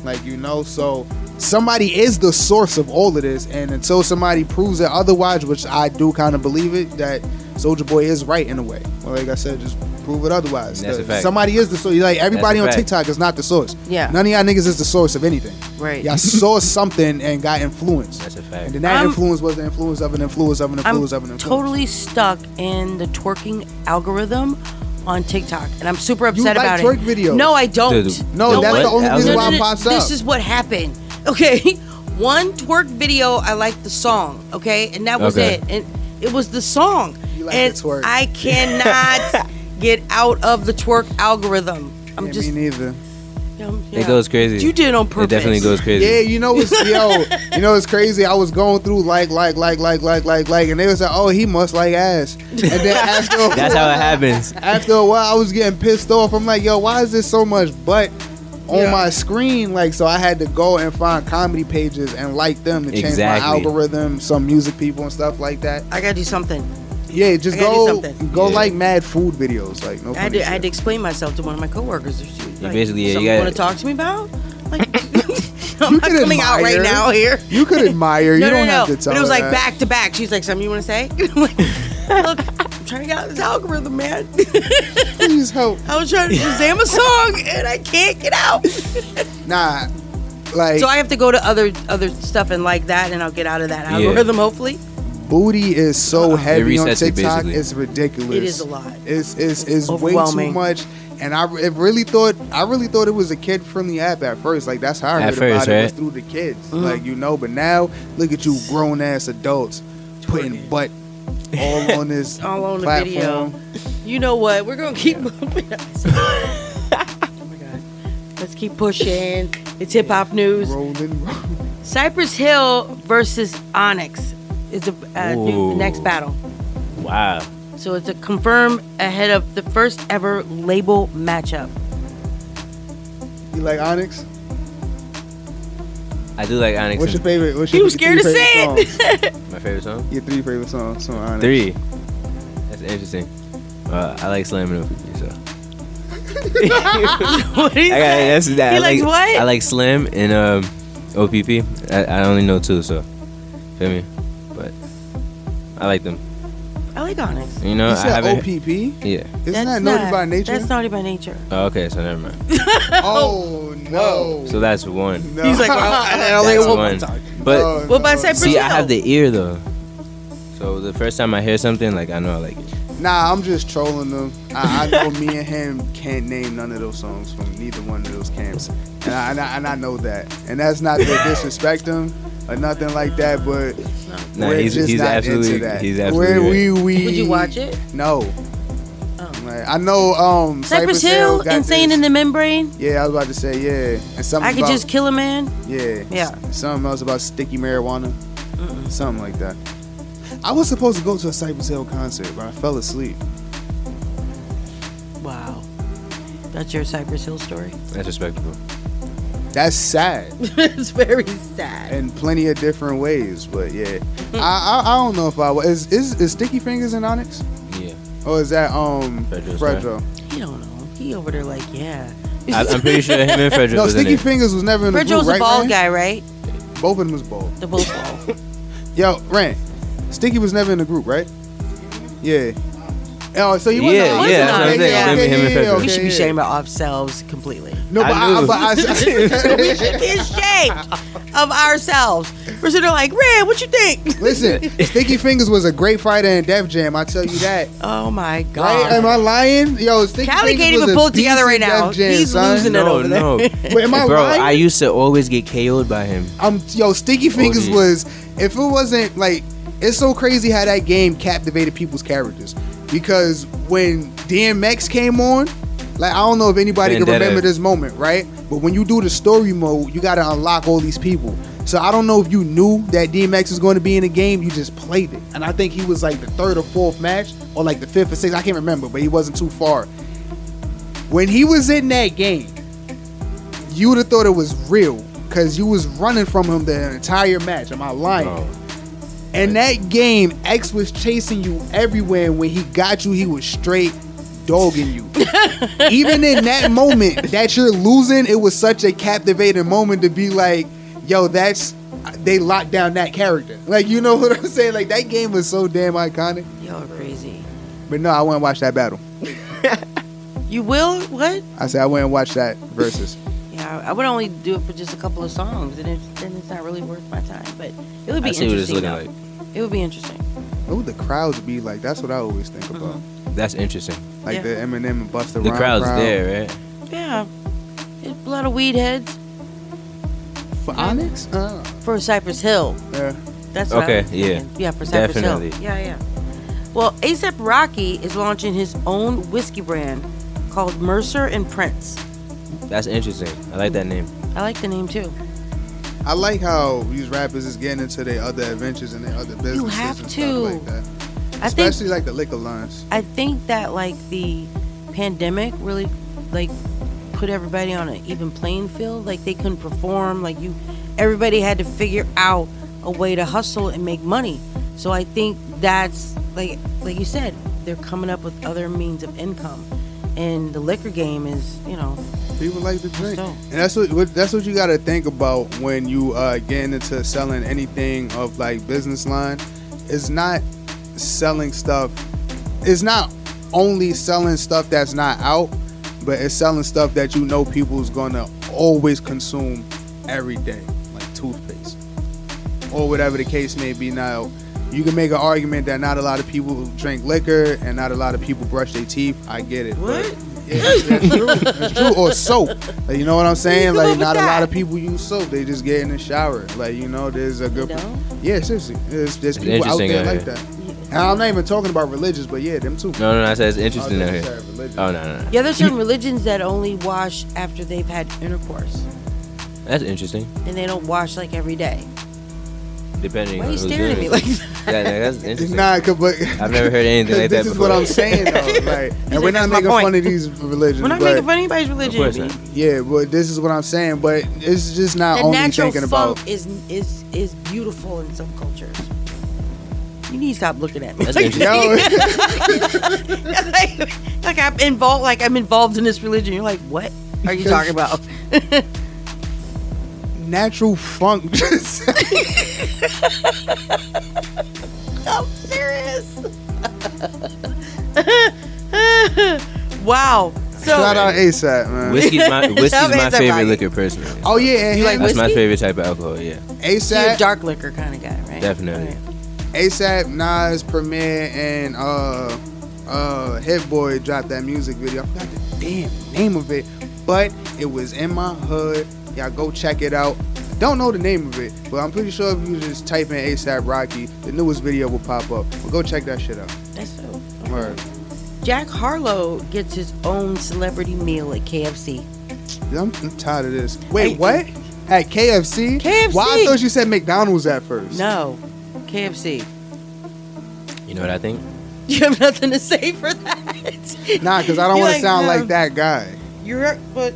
like you know. So somebody is the source of all of this, and until somebody proves it otherwise, which I do kind of believe it, that Soulja Boy is right in a way. Well, like I said, just prove it otherwise. That's a fact. Somebody is the source. Like everybody on fact. TikTok is not the source. Yeah. None of y'all niggas is the source of anything. Right. Y'all saw something and got influenced. That's a fact. And then that I'm- influence was the influence of an influence of an I'm influence of an influence. totally stuck in the twerking algorithm on TikTok, and I'm super upset you like about twerk it. videos. No, I don't. Dude, No, that's wait. the only reason why it no, pops This is what happened. Okay, one twerk video, I liked the song. Okay, and that was Okay. it. And it was the song. You like and the twerk. I cannot get out of the twerk algorithm. I'm Yeah, just. me neither. um, It goes crazy. You did it on purpose. It definitely goes crazy. Yeah, you know what's yo, you know it's crazy. I was going through like, like, like, like, like, like, like, and they was like, oh, he must like ass. And then after a That's how it happens. after a while, I was getting pissed off. I'm like, yo, why is this so much butt on Yeah. my screen? Like, so I had to go and find comedy pages and like them to change Exactly. my algorithm, some music people and stuff like that. I gotta do something. Yeah, just I gotta do go go Yeah. like mad food videos. Like no I had, to, I had to explain myself to one of my coworkers. She was like, basically- yeah, you gotta- want to talk to me about? Like, I'm You not can coming out right now here. You could admire. You no, don't no, have no. to tell. But it was like her back to back. She's like, something you want to say? I'm like, Look, I'm trying to get out of this algorithm, man. Please help. I was trying to Shazam a song and I can't get out. Nah, like So I have to go to other other stuff and like that, and I'll get out of that Yeah. algorithm. Hopefully, booty is so heavy on resets it, TikTok. basically. It's ridiculous. it is a lot. It's it's, it's way too overwhelming. much. And I it really thought I really thought it was a kid friendly app at first. Like that's how I At heard first, about it was right? through the kids. Mm-hmm. Like you know, but now look at you grown ass adults putting butt all on this All on the video. You know what? We're gonna keep moving. oh my god. Let's keep pushing. It's hip hop news. Rolling, rolling. Cypress Hill versus Onyx is the uh, new, Ooh. next battle. Wow. So it's a confirmed ahead of the first ever label matchup. You like Onyx? I do like Onyx. What's your favorite? What's He your was scared to three say favorite songs? it. My favorite song? Your three favorite songs from Onyx. Three. That's interesting. Uh, I like slamming OPP, so. what do you I got, say? that's, that, He I likes like, what? I like Slim and um, OPP. I, I only know two, so. Feel me? But I like them. I like Onyx. You know, You I said haven't. OPP? Yeah. Isn't that Naughty by Nature? That's naughty by nature. Oh, okay, so never mind. Oh, oh no. So that's one. No. He's like, well, I only That's one. one. But Oh, What about no. Cypress see, I Hill? have the ear though. So the first time I hear something, like I know I like it. Nah, I'm just trolling them. I, I know me and him can't name none of those songs from neither one of those camps, and I, and I, and I know that. And that's not to disrespect them or nothing like that, but Nah, we're he's- just he's not absolutely- into that. he's absolutely We're- we, we, Would you watch it? No. Like, I know um, Cypress Hill, got Insane this- in the Membrane. Yeah, I was about to say yeah, and something I could about, just kill a man. Yeah. Yeah. s- Something else about sticky marijuana. Something like that. I was supposed to go to a Cypress Hill concert, but I fell asleep. Wow. That's your Cypress Hill story. That's respectable. That's sad it's very sad. in plenty of different ways, but yeah. I, I I don't know if I wa- is is is Sticky Fingers in Onyx? Yeah. Or is that um Fredro's Fredro? He don't know. He over there like, yeah. I, I'm pretty sure him and Fredro No, was Sticky it. Fingers was never in the Fredro's group, a right, bald Ren? guy, right? Both of them was bald. They're both bald. Yo, Rand, Sticky was never in the group, right? Yeah. Oh, so you wasn't Yeah, on- yeah, that's what I'm saying. yeah, Him- and yeah, okay, we should be yeah. ashamed of ourselves completely. No, but I I, knew. but I, we should be ashamed of ourselves. We're sitting there like, Red, what you think? listen, Sticky Fingers was a great fighter in Def Jam. I tell you that. Oh my Right? god. Am I lying? Yo, Sticky Kali Fingers can't was even a pull it together beast right in now. Def Jam, He's son. losing it No, over there. no. Wait, am I Bro, lying? I used to always get KO'd by him. I'm yo, Sticky oh, Fingers OD. was if it wasn't like it's so crazy how that game captivated people's characters. Because when DMX came on, like I don't know if anybody can remember this moment, right? But when you do the story mode, you gotta unlock all these people. So I don't know if you knew that DMX was going to be in the game, you just played it. And I think he was like the third or fourth match, or like the fifth or sixth, I can't remember, but he wasn't too far. When he was in that game, you would have thought it was real because you was running from him the entire match. Am I lying? Bro. And that game, X was chasing you everywhere. And when he got you, he was straight dogging you. Even in that moment that you're losing, it was such a captivating moment to be like, yo, that's they locked down that character. Like, you know what I'm saying? Like that game was so damn iconic. Y'all are crazy. But no, I went and watch that battle. You will? What? I said I went and watch that versus. Yeah, I would only do it for just a couple of songs, and it, then it's not really worth my time. But it would be I see what it's interesting. looking though. like. It would be interesting. What would the crowds be like? That's what I always think about. That's interesting. Like Mm-hmm. Yeah. the Eminem and Busta The Rhymes crowd's crowd. there, right? Yeah, it's a lot of weed heads For Onyx? Uh, for Cypress Hill. yeah. That's what I Okay, was yeah. thinking. yeah, for Cypress Definitely. Hill. Yeah, yeah. Well, ASAP Rocky is launching his own whiskey brand called Mercer and Prince. That's interesting. I like that name. I like the name too. I like how these rappers is getting into their other adventures and their other businesses You have and to. stuff like that. I think Especially like the liquor lines. I think that like the pandemic really like put everybody on an even playing field. Like they couldn't perform. Like you, everybody had to figure out a way to hustle and make money. So I think that's like like you said, they're coming up with other means of income, and the liquor game is you know People like to drink, and that's what, what that's what you got to think about when you uh, getting into selling anything of like business line. It's not selling stuff. It's not only selling stuff that's not out, but it's selling stuff that you know people's gonna always consume every day, like toothpaste or whatever the case may be. Now, you can make an argument that not a lot of people drink liquor and not a lot of people brush their teeth. I get it. What? Yeah, that's true. That's true. Or soap. Like, you know what I'm saying? Like, not a lot of people use soap. They just get in the shower. Like, you know, there's a good. Yeah, seriously. There's, there's people out interesting there like here. that. And I'm not even talking about religious, but yeah, them too. No, no, no. I said it's interesting Oh, out here. Oh no, no, no. yeah. There's certain religions that only wash after they've had intercourse, That's interesting. and they don't wash like every day. Depending Why on are you who's staring at doing me it. like Yeah, yeah, that's interesting. Nah, 'cause- but I've never heard anything like that this is before. what I'm saying, though. Like, and we're not making point." fun of these religions. We're not but, making fun of anybody's religion. course not. Yeah, but this is what I'm saying. But it's just not the only natural thinking funk about. is is is beautiful in some cultures. You need to stop looking at me. That's like, interesting. like, like I'm involved. Like I'm involved in this religion. You're like, what are you talking about? Natural funk. Just I'm serious. wow. So shout out ASAP, man. Whiskey's my whiskey's Tell my it's favorite right. liquor personally. Oh yeah, and You like him, That's my whiskey? favorite type of alcohol. Yeah, you're a ASAP, dark liquor kind of guy, right? definitely. ASAP, Nas, Premier, and uh, uh, Hit Boy dropped that music video. I forgot the damn name of it, but it was in my hood. Y'all go check it out. Don't know the name of it, but I'm pretty sure if you just type in ASAP Rocky, the newest video will pop up. But go check that shit out. That's so. Word. Jack Harlow gets his own celebrity meal at KFC. I'm, I'm tired of this. Wait, what? At KFC? KFC. Why I thought you said McDonald's at first? No, KFC. You know what I think? You have nothing to say for that. Nah, because I don't You're want to like, sound no. like that guy. You're, but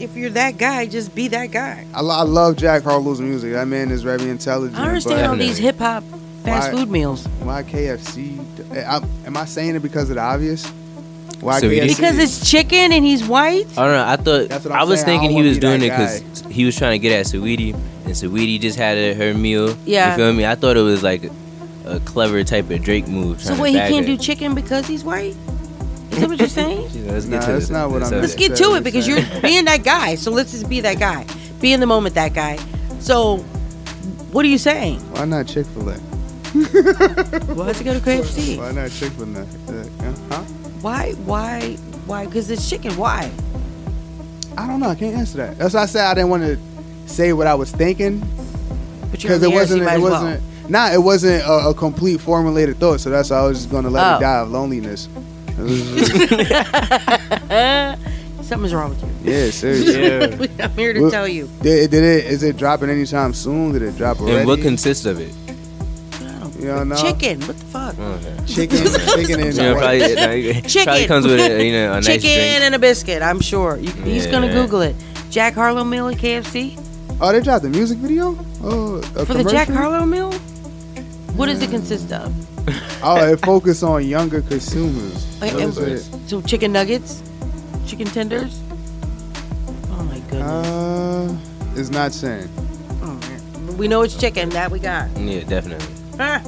if you're that guy, just be that guy. I, lo- I love Jack Harlow's music. That man is very intelligent. I understand but all these hip hop fast Why- food meals Why KFC? Eh, I, am I saying it because of the obvious? Why So KFC? because it's chicken and he's white. I don't know. I thought That's what I'm I was saying. Thinking don't he was doing it because he was trying to get at Saweetie, and Saweetie just had a, her meal. Yeah. You feel me? I thought it was like a, a clever type of Drake move. So trying to wait, he can't her. do chicken because he's white? Is that what you're saying? Yeah, Let's Nah, get to that's the- not what the I'm subject. Let's get to it because you're being that guy. So let's just be that guy. Be in the moment, that guy. So, what are you saying? Why not Chick Fil A? Why does it go to KFC? Why not Chick Fil A? Uh, huh? Why? Why? Why? Because it's chicken. Why? I don't know. I can't answer that. That's why I said I didn't want to say what I was thinking But you're on because the it air, wasn't. It as well. wasn't. Nah, it wasn't a, a complete formulated thought. So that's why I was just gonna let Oh. it die of loneliness. Something's wrong with you. yeah, seriously. I'm here to Well, tell you. Did, did it? Is it dropping anytime soon? Did it drop already? And what consists of it? you don't know? Chicken. What the fuck? Oh, okay. Chicken. chicken and You know, probably, no, it Chicken. probably comes with a, you know, a nice Chicken drink. and a biscuit. I'm sure. You, He's gonna Yeah. Google it. Jack Harlow meal at KFC Oh, they dropped the music video. Oh, a for the Jack commercial? Harlow meal. What does it consist of? Oh, it focused on younger consumers. Like, That and- was it. so chicken nuggets, chicken tenders. Oh my goodness. Uh, it's not saying. Oh, man. We know it's chicken. That we got. Yeah, definitely. Ah.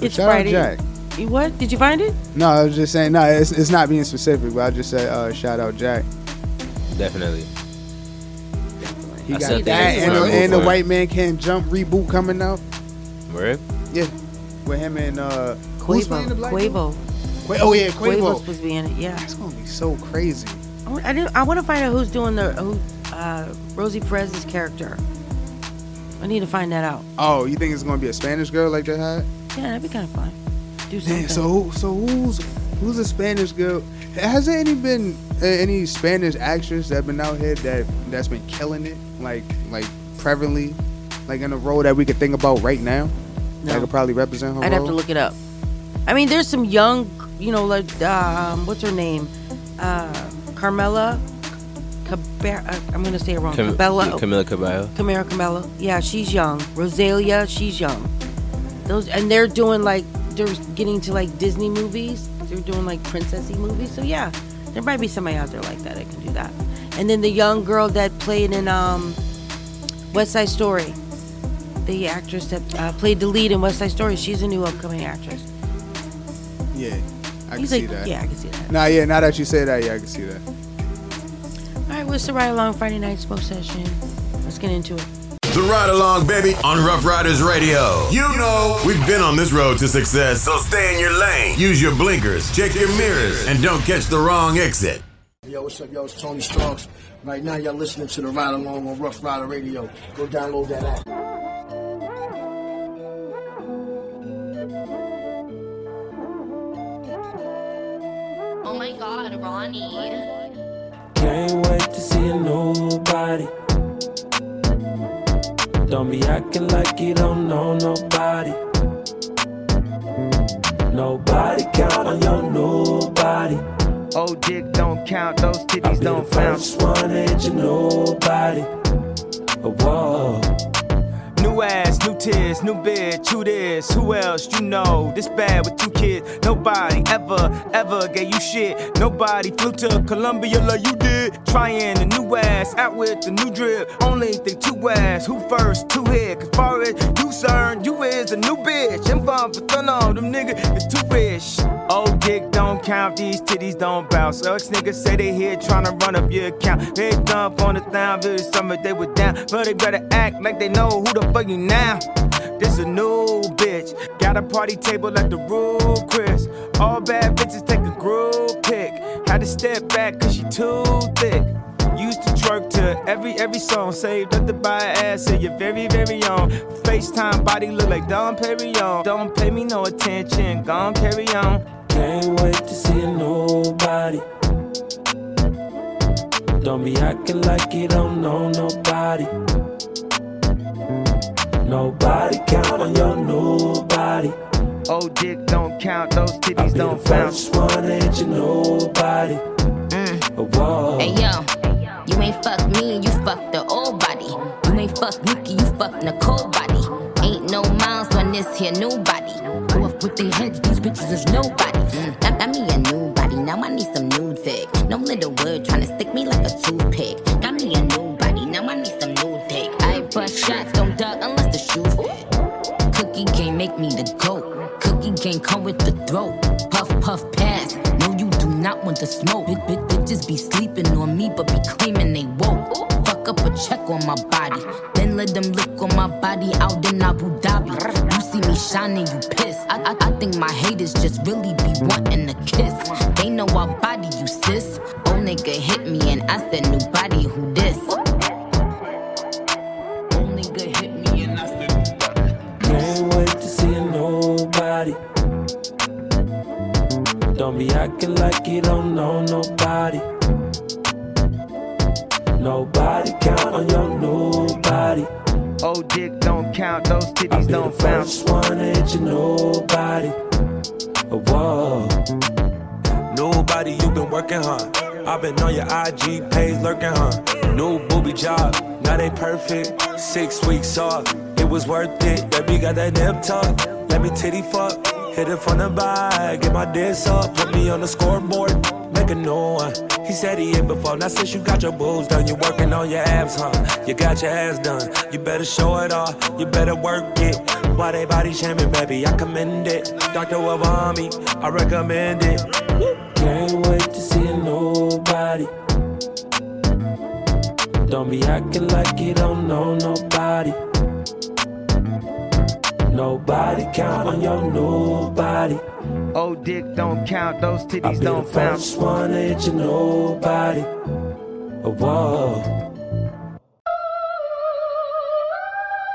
It's Shout out Friday. Jack. You what? Did you find it? No, I was just saying. No, it's, it's not being specific, but I just said uh, shout out Jack. Definitely. He I got still that, think and, the, and the. White Man Can't Jump reboot coming out. Word? Yeah, with him and uh, who's playing the Quavo. black Quavo. dude? Oh yeah, Quavo's Quavo. supposed to be in it. Yeah. It's gonna be so crazy. I want, I, I want to find out who's doing the who uh, Rosie Perez's character. I need to find that out. Oh, you think it's gonna be a Spanish girl like they had? Yeah, that'd be kind of fun. Do something. So so who's who's a Spanish girl? Has there any been uh, any Spanish actress that been out here that that's been killing it, like like prevalently, like in a role that we could think about right now? That No. could probably represent her I'd have to look it up. I mean, there's some young, you know, like um, what's her name, uh, Carmela. Caber- uh, I'm gonna say it wrong. Cam- Cabela. Camila Cabello. Camara Camella. Yeah, she's young. Rosalia, she's young. Those and they're doing like they're getting to like Disney movies. They're doing like princessy movies. So yeah, there might be somebody out there like that that can do that. And then the young girl that played in um, West Side Story, the actress that uh, played the lead in West Side Story, she's a new upcoming actress. Yeah, I can He's see like, that. yeah, I can see that. Nah, yeah. Now that you say that, yeah, I can see that. All right, what's the ride along Friday night smoke session? Let's get into it. The Ride Along, baby, on Rough Riders Radio. You know, we've been on this road to success, so stay in your lane. Use your blinkers, check your mirrors, and don't catch the wrong exit. Yo, what's up, yo? It's Tony Strong's. Right now, y'all listening to the Ride Along on Rough Rider Radio. Go download that app. Ronnie. Can't wait to see a new body. Don't be acting like you don't know nobody. Nobody count on your new body. Old dick don't count, those titties Be don't the count. first one ain't your nobody. Oh, whoa. New ass, new tears, new bitch, who this? Who else you know? This bad with two kids. Nobody ever, ever gave you shit. Nobody flew to Columbia like you did. Trying a new ass, out with the new drip. Only thing two ass, who first, two hit. Cause far as you concerned, you is a new bitch. I'm fun for fun on them nigga, it's too rich. Old dick don't count, these titties don't bounce. Ex niggas say they here tryna run up your account. They dump on the town, very summer they were down. But they better act like they know who the fuck you now. This a new bitch. Got a party table at the Ruth Chris. All bad bitches take a group pic. Had to step back cause she too thick. Used to twerk to every every song, saved up to buy ass to your very very own. FaceTime body look like Dom Perignon. Don't pay me no attention, gon' carry on. Can't wait to see a nobody. Don't be acting like you don't know nobody. Nobody count on your nobody. Old dick don't count, those titties I'll be don't the bounce. first one that you nobody. Whoa. Hey yo, you ain't fuck me, you fuck the old body. You ain't fuck Nikki, you fuck Nicole body. Ain't no miles on this here new body. Go up with their heads, these bitches is nobody. Mm, got, got me a new body, now I need some new dick. No little word trying to stick me like a toothpick. Got me a new body, now I need some new make me the goat. Cookie can't come with the throat. Puff, puff, pass. No, you do not want the smoke. Bit, bit, bitches be sleeping on me, but be claiming they woke. Fuck up a check on my body. Then let them lick on my body out in Abu Dhabi. You see me shining, you pissed. I, I, I think my haters just really be wanting a kiss. They know I body you, sis. Old nigga hit me and I said, new body, who acting like you don't know nobody. Nobody count on your nobody. Old dick don't count, those I'll titties be don't the bounce. first one that you nobody. Whoa. Nobody, you been working hard. I've been on your IG page lurking, huh? New booby job, now they perfect. Six weeks off, it was worth it. Baby got that nip tuck, let me titty fuck. Hit it from the back, get my diss up, put me on the scoreboard, make a new one. He said he hit before, now since you got your boobs done, you working on your abs, huh? You got your ass done, you better show it off, you better work it. Why they body shaming, baby? I commend it. Dr. Miami, I recommend it. Can't wait to see nobody. Don't be acting like you don't know nobody. Nobody count on your nobody. Oh, dick don't count, those I'll titties be the don't bounce. first one that you nobody. Oh, whoa.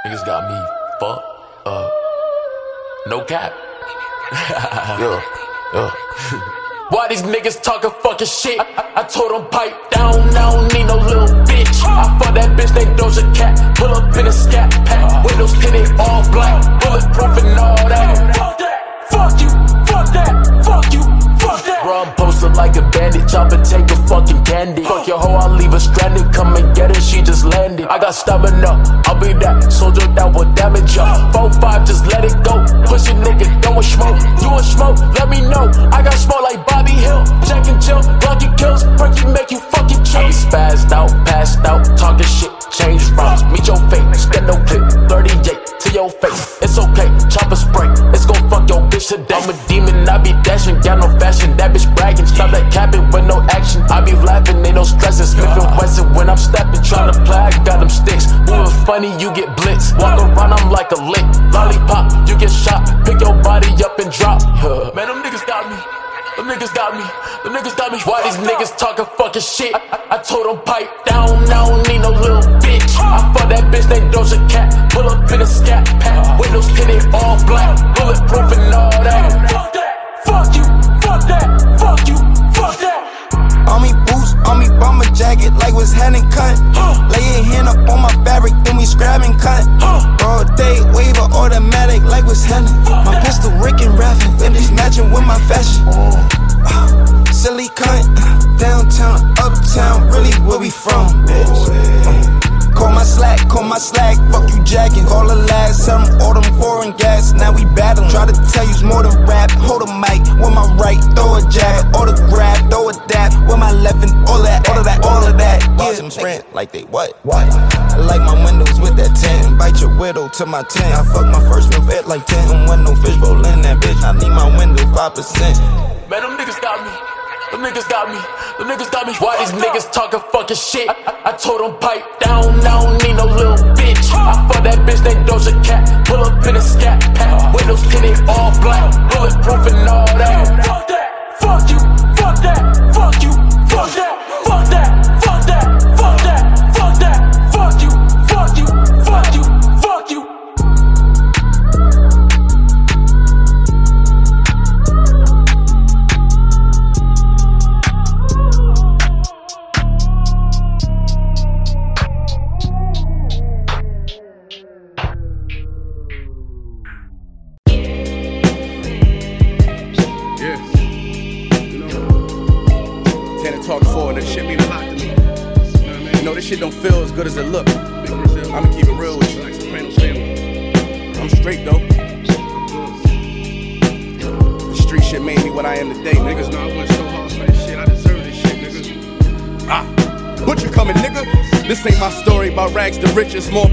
Niggas got me fucked up. No cap. yeah, yeah. Why these niggas talking fucking shit? I, I told them pipe down, I don't need no little bitch. I fuck that bitch named Doja Cat. Pull up in a scat pack. Windows tinted all black. Bulletproof and all that. Fuck that. Fuck you. Fuck that. Fuck you. Fuck. Bro, I'm posted like a bandit. Chop and take a fucking candy. Fuck your hoe, I'll leave her stranded. Come and get her, she just landed. I got stamina. I'll be that soldier that will damage ya. 4-5, just let it go. Push a nigga, don't want smoke. You want smoke? Let me know. I got smoke like Bobby Hill. Jack and Jill, Lucky kills. Perky make you fucking chill. I be spazzed out, passed out, talking shit. Change routes, meet your fate. Stand no clip, 38 to your face. It's okay, chopper spray. Bitch today. I'm a demon, I be dashing, got no fashion. That bitch bragging, stop that capping with no action. I be laughing, ain't no stressing. And Wesson when I'm stepping, tryna play, I got them sticks. Moving funny, you get blitz. Walk around, I'm like a lick. Lollipop, you get shot. Pick your body up and drop. Man, them niggas got me. Them niggas got me. Them niggas got me. Why these niggas talking fucking shit? I, I told them pipe down. I don't need no little bitch. I fuck that bitch named Doja Cat. Pull up in a scat pack. Windows tinted all black. Bulletproof and all that. Fuck that. Fuck you. Fuck that. Fuck you. Fuck that. On me boots, on me bomber jacket, like was and cut. Lay your hand up on my fabric, then we scrap and cut. Broad day, waiver, automatic, like was hand. My pistol, Rick and Raffin, them just matching with my fashion. Ah, Silly cunt, downtown, uptown, really where we from, bitch. Call my slack, call my slack, fuck you jacking. Call the last, tell them all them foreign gas, now we battling. Try to tell you's more than rap, hold a mic, with my right, throw a jab, autograph, throw a dap, with my left and all that, all of that, all of that. Watch them sprint like they what? What? I like my windows with that 10, bite your widow to my 10. I fuck my first move at like 10, don't want no fish bowl in that bitch, I need my window 5%. Man, them niggas got me. Them niggas got me. Them niggas got me. Why these niggas talking fucking shit? I, I, told them pipe down. I don't need no little bitch. I fuck that bitch named Doja Cat. Pull up in a scat pack. Windows tinted all black. Bulletproof and all that. Fuck that. Fuck you. Fuck that. Fuck you. Fuck that. Fuck that.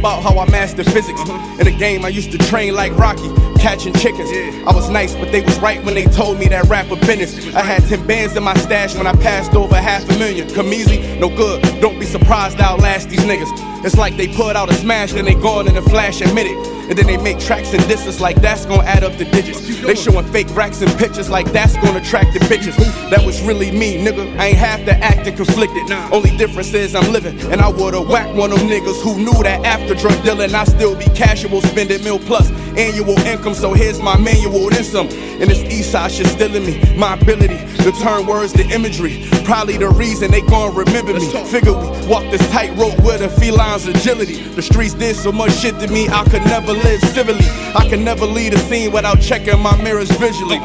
About how I mastered physics. In the game, I used to train like Rocky, catching chickens. I was nice, but they was right when they told me that rapper business. I had 10 bands in my stash when I passed over half a million. Come easy, no good. Don't be surprised I'll last these niggas. It's like they put out a smash, then they gone in a flash and it. And then they make tracks and distance like that's gonna add up the digits. They showing fake racks and pictures like that's gonna attract the bitches. That was really me, nigga. I ain't have to act and conflicted. Only difference is I'm living. And I would've whacked one of them niggas who knew that after drug dealing, I still be casual, spending mil plus annual income. So here's my manual, then some. And this east side shit still in me. My ability to turn words to imagery. Probably the reason they gon' remember me. Figure we walk this tightrope with a feline's agility. The streets did so much shit to me, I could never live civilly. I can never lead a scene without checking my mirrors visually.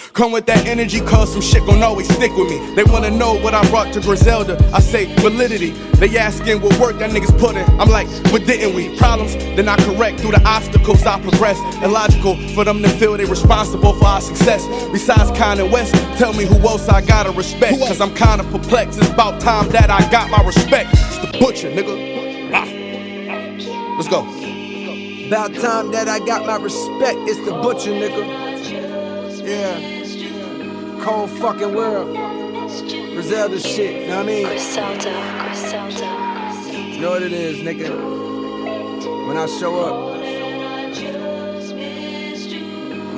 Come with that energy, cause some shit gon' always stick with me. They wanna know what I brought to Griselda. I say validity. They asking what work that niggas put in. I'm like, but didn't we? Problems, then I correct through the obstacles I progress. Illogical for them to feel they responsible for our success. Besides Kanye West, tell me who else I gotta respect. Cause I'm kinda perplexed. It's about time that I got my respect. It's the butcher, nigga. Ah. Let's go. About time that I got my respect. It's the butcher, nigga. Yeah. Cold fucking world. Griselda shit, you know what I mean? Griselda, Griselda. You know what it is, nigga. When I show up,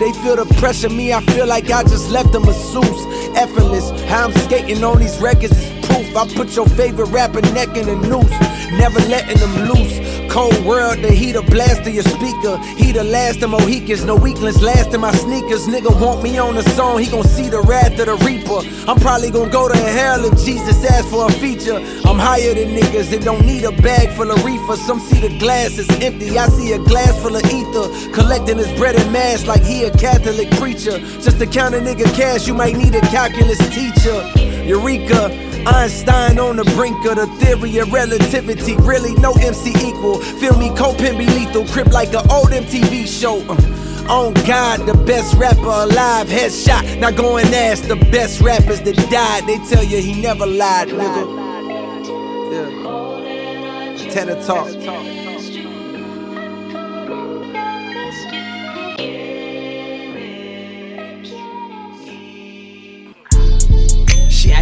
They feel the pressure, me, I feel like I just left them a masseuse. Effortless, how I'm skating on these records is proof. I put your favorite rapper neck in a noose, never letting them loose. Cold world, the heater blast to your speaker. He the last of Mohicans, no weaklings last in my sneakers. Nigga want me on the song, he gon' see the wrath of the reaper. I'm probably gon' go to hell if Jesus asks for a feature. I'm higher than niggas that don't need a bag full of reefer. Some see the glass is empty, I see a glass full of ether. Collecting his bread and mass like he a Catholic preacher. Just to count a nigga cash, you might need a calculus teacher. Eureka. Einstein on the brink of the theory of relativity. Really, no MC equal. Feel me, Copen be lethal. Crip like an old MTV show. Uh, on God, the best rapper alive. Headshot. Now go and ask the best rappers that died. They tell you he never lied, nigga. Yeah. Tenor talk.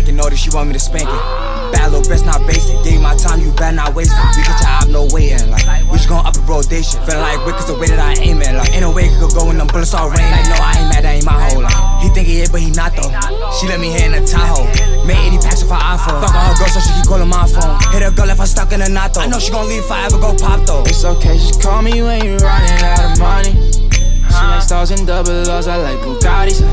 Acting naughty, she want me to spank it. Bad little best, not basic. Gave my time, you better not waste it. We get your op, no waiting. Like, we just gon' up a rotation. Feeling like Rick is the way that I aim it. Like, ain't no way it could go when them bullets all rain. Like, no, I ain't mad, that ain't my whole life. He think he hit, but he not though. She let me hit in a Tahoe. Made 80 packs of her iPhone. Fuck all her girl, so she keep calling my phone. Hit a girl if I stuck in a knot though. I know she gon' leave if I ever go pop though. It's okay, just call me when you running out of money. She like stars and double R's, I like Bugattis.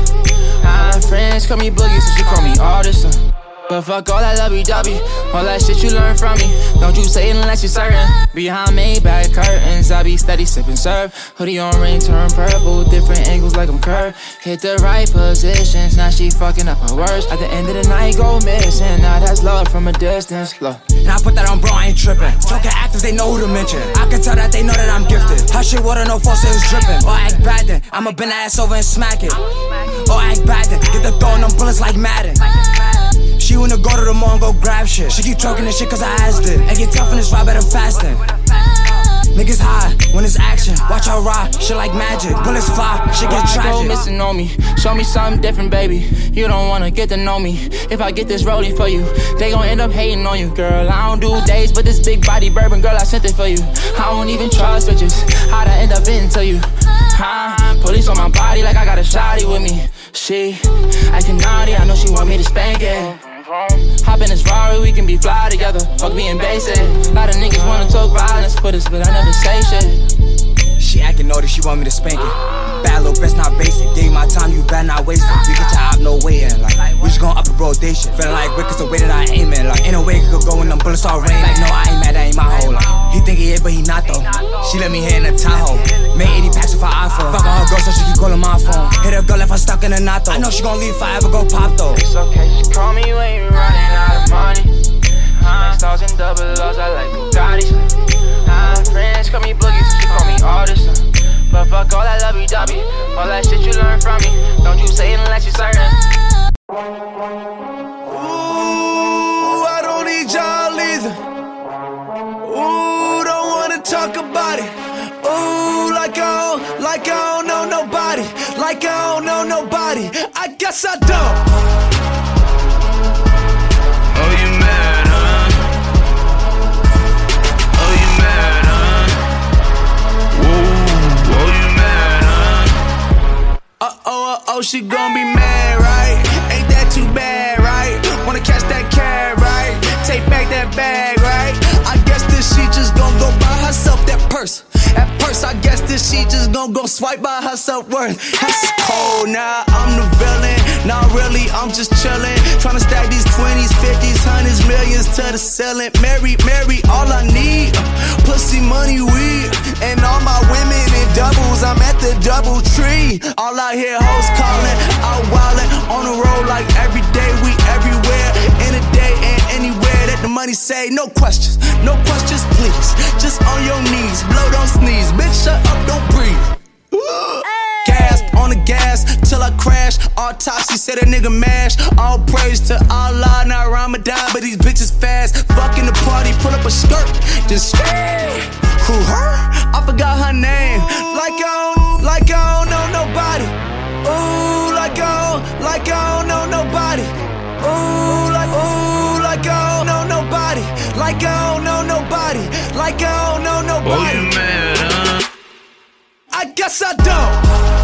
My friends call me Boogie, so she call me artist. But fuck all that lovey dovey, all that shit you learn from me. Don't you say it unless you're certain. Behind me, back curtains, I be steady sipping serve. Hoodie on ring, turn purple, different angles like I'm curved. Hit the right positions, now she fucking up her words. At the end of the night, go missing. Now that's love from a distance. Love. And I put that on bro, I ain't tripping. Talking actors, they know who to mention. I can tell that they know that I'm gifted. Hush shit, water, no faucet is dripping. Or act bad then, I'ma bend that ass over and smack it. Or act bad then, get the throwing them bullets like Madden. She wanna go to the mall and go grab shit. She keep talking this shit cause I asked it. And get tough in this ride better fasting. Niggas high when it's action. Watch her ride, shit like magic. Bullets fly, shit get Why go tragic. missing on me? Show me something different, baby. You don't wanna get to know me. If I get this rollie for you, they gon' end up hating on you, girl. I don't do days, but this big body bourbon, girl, I sent it for you. I don't even trust bitches. How'd I end up into you? Huh? Police on my body like I got a shotty with me. She acting naughty, I know she want me to spank it. Hop in this Rari, we can be fly together. Fuck being basic. Lot of niggas wanna talk violence for this, but I never say shit. She acting naughty, she want me to spank it. Bad little bitch, not basic. Gave my time, you better not waste it. We get your op, no waiting. Like, we just gon' up the rotation. Feeling like Rick the way that I aim it. Like, ain't no way it could go when them bullets start raining. Like, no, I ain't mad, that ain't my hoe. Like, he think he hit, but he not though. She let me hit in a Tahoe. Made 80 packs with her iPhone. Fuck all her girl, so she keep calling my phone. Hit her girl if I stuck in a knot though. I know she gon' leave if I ever go pop though. It's okay, she call me when you running out of money. Make stars and double O's, I like Bugattis. Uh, friends call me Boogie, so she call me artist. Uh. But fuck all that lovey dovey, all that shit you learn from me. Don't you say it unless you're certain. Ooh, I don't need y'all either. Ooh, don't wanna talk about it. Ooh, like I don't, like I don't know nobody. Like I don't know nobody. I guess I don't. Oh, you mad, huh? Oh, you mad, huh? Whoa, oh, you mad, huh? Uh oh, uh oh, she gon' be mad, right? Ain't that too bad, right? Wanna catch that cab, right? Take back that bag, right? I guess this she just gon' go buy herself that purse. That purse, I guess this she just gon' go swipe by her self worth. That's cold now, I'm the villain. Not really, I'm just chillin'. Tryna stack these 20s, 50s, hundreds, millions to the ceiling. Mary, Mary, all I need. Pussy, money, weed. And all my women in doubles, I'm at the double tree. All I hear hoes calling, out wildin'. On the road like every day, we everywhere. In a day and that the money say. No questions, no questions, please. Just on your knees, blow, don't sneeze. Bitch, shut up, don't breathe. Gas on the gas till I crash. Autopsy said a nigga mash. All praise to Allah, not Ramadan, but these bitches fast. Fucking the party, pull up a skirt, just scream. Who her? I forgot her name. Like I don't, like I don't know nobody. Ooh, like I don't, like I don't know nobody. Ooh, guess I don't.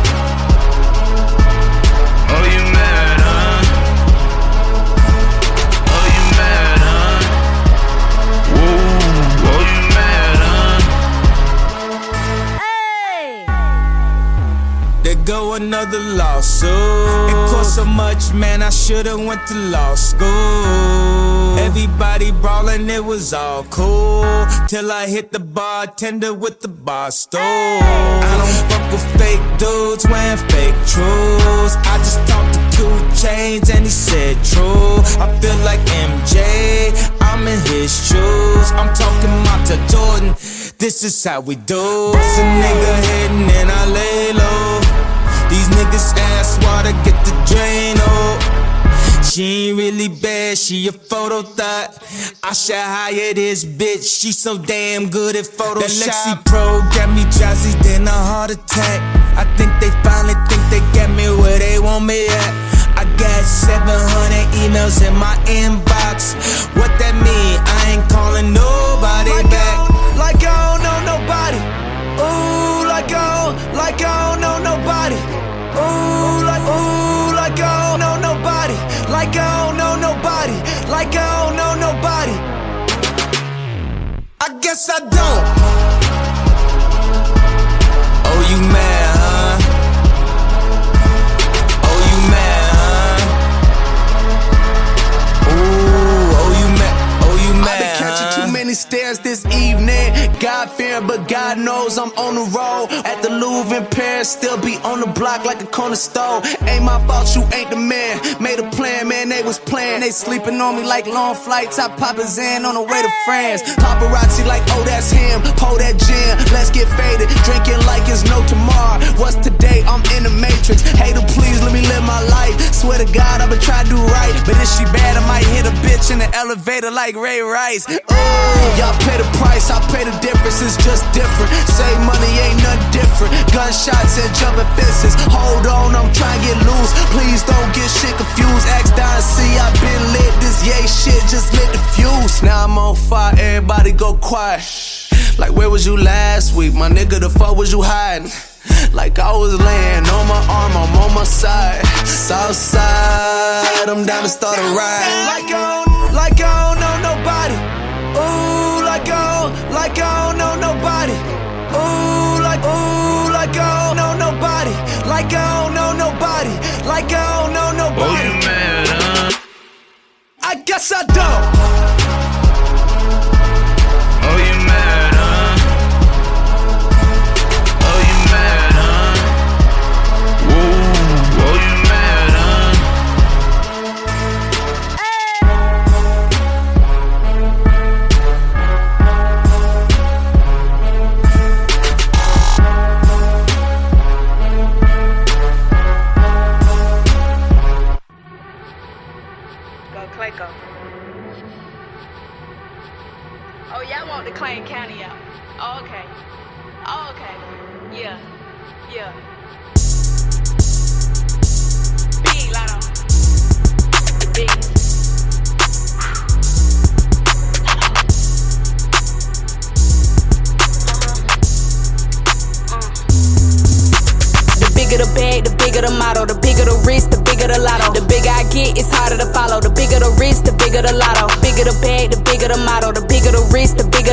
Another lawsuit. It cost so much, man. I should've went to law school. Everybody brawling, it was all cool. Till I hit the bartender with the bar stool. I don't fuck with fake dudes wearing fake truths. I just talked to 2 Chainz and he said true. I feel like MJ, I'm in his shoes. I'm talking Montell Jordan. This is how we do. Bust a nigga hitting and I. Ass water get the drain oh. She ain't really bad, she a photo thought. I should hire this bitch, she so damn good at Photoshop. That Lexapro got me drowsy, then a heart attack. I think they finally think they got me where they want me at. I got 700 emails in my inbox. What that mean? I ain't calling nobody like back. I like I don't know nobody. Ooh, like I don't, like I don't know nobody. Ooh, like, ooh, like I don't know nobody. Like I don't know nobody. Like I don't know nobody. I guess I don't. Oh, you mad, huh? Oh, you mad, huh? Ooh, oh, you mad, oh, you mad. I've been catching too many stares this evening God fearing, but God knows I'm on the road. At the Louvre in Paris, still be on the block like a corner store. Ain't my fault, you ain't the man. Made a plan, man, they was playing. They sleeping on me like long flights. I pop a Xan on the way to France. Paparazzi like, oh, that's him. Pour that gin, let's get faded. Drinking like it's no tomorrow. What's today? I'm in the matrix. Hater, please let me live my life. Swear to God, I'ma try to do right. But if she bad, I might hit a bitch in the elevator like Ray Rice. Ooh, y'all pay the price, I pay the difference. It's just different. Say money ain't nothing different. Gunshots and jumping fences. Hold on, I'm trying to get loose. Please don't get shit confused. Ask Don see I been lit. This yay shit just lit the fuse. Now I'm on fire, everybody go quiet. Like where was you last week? My nigga, the fuck was you hiding? Like I was laying on my arm, I'm on my side. South side, I'm down to start a ride. Like I don't, like I don't know nobody. Ooh, like I don't, like I don't know nobody. Ooh, like, ooh, like I don't know nobody. Like I don't know nobody. Like I don't know nobody. Oh, you mad, huh? I guess I don't.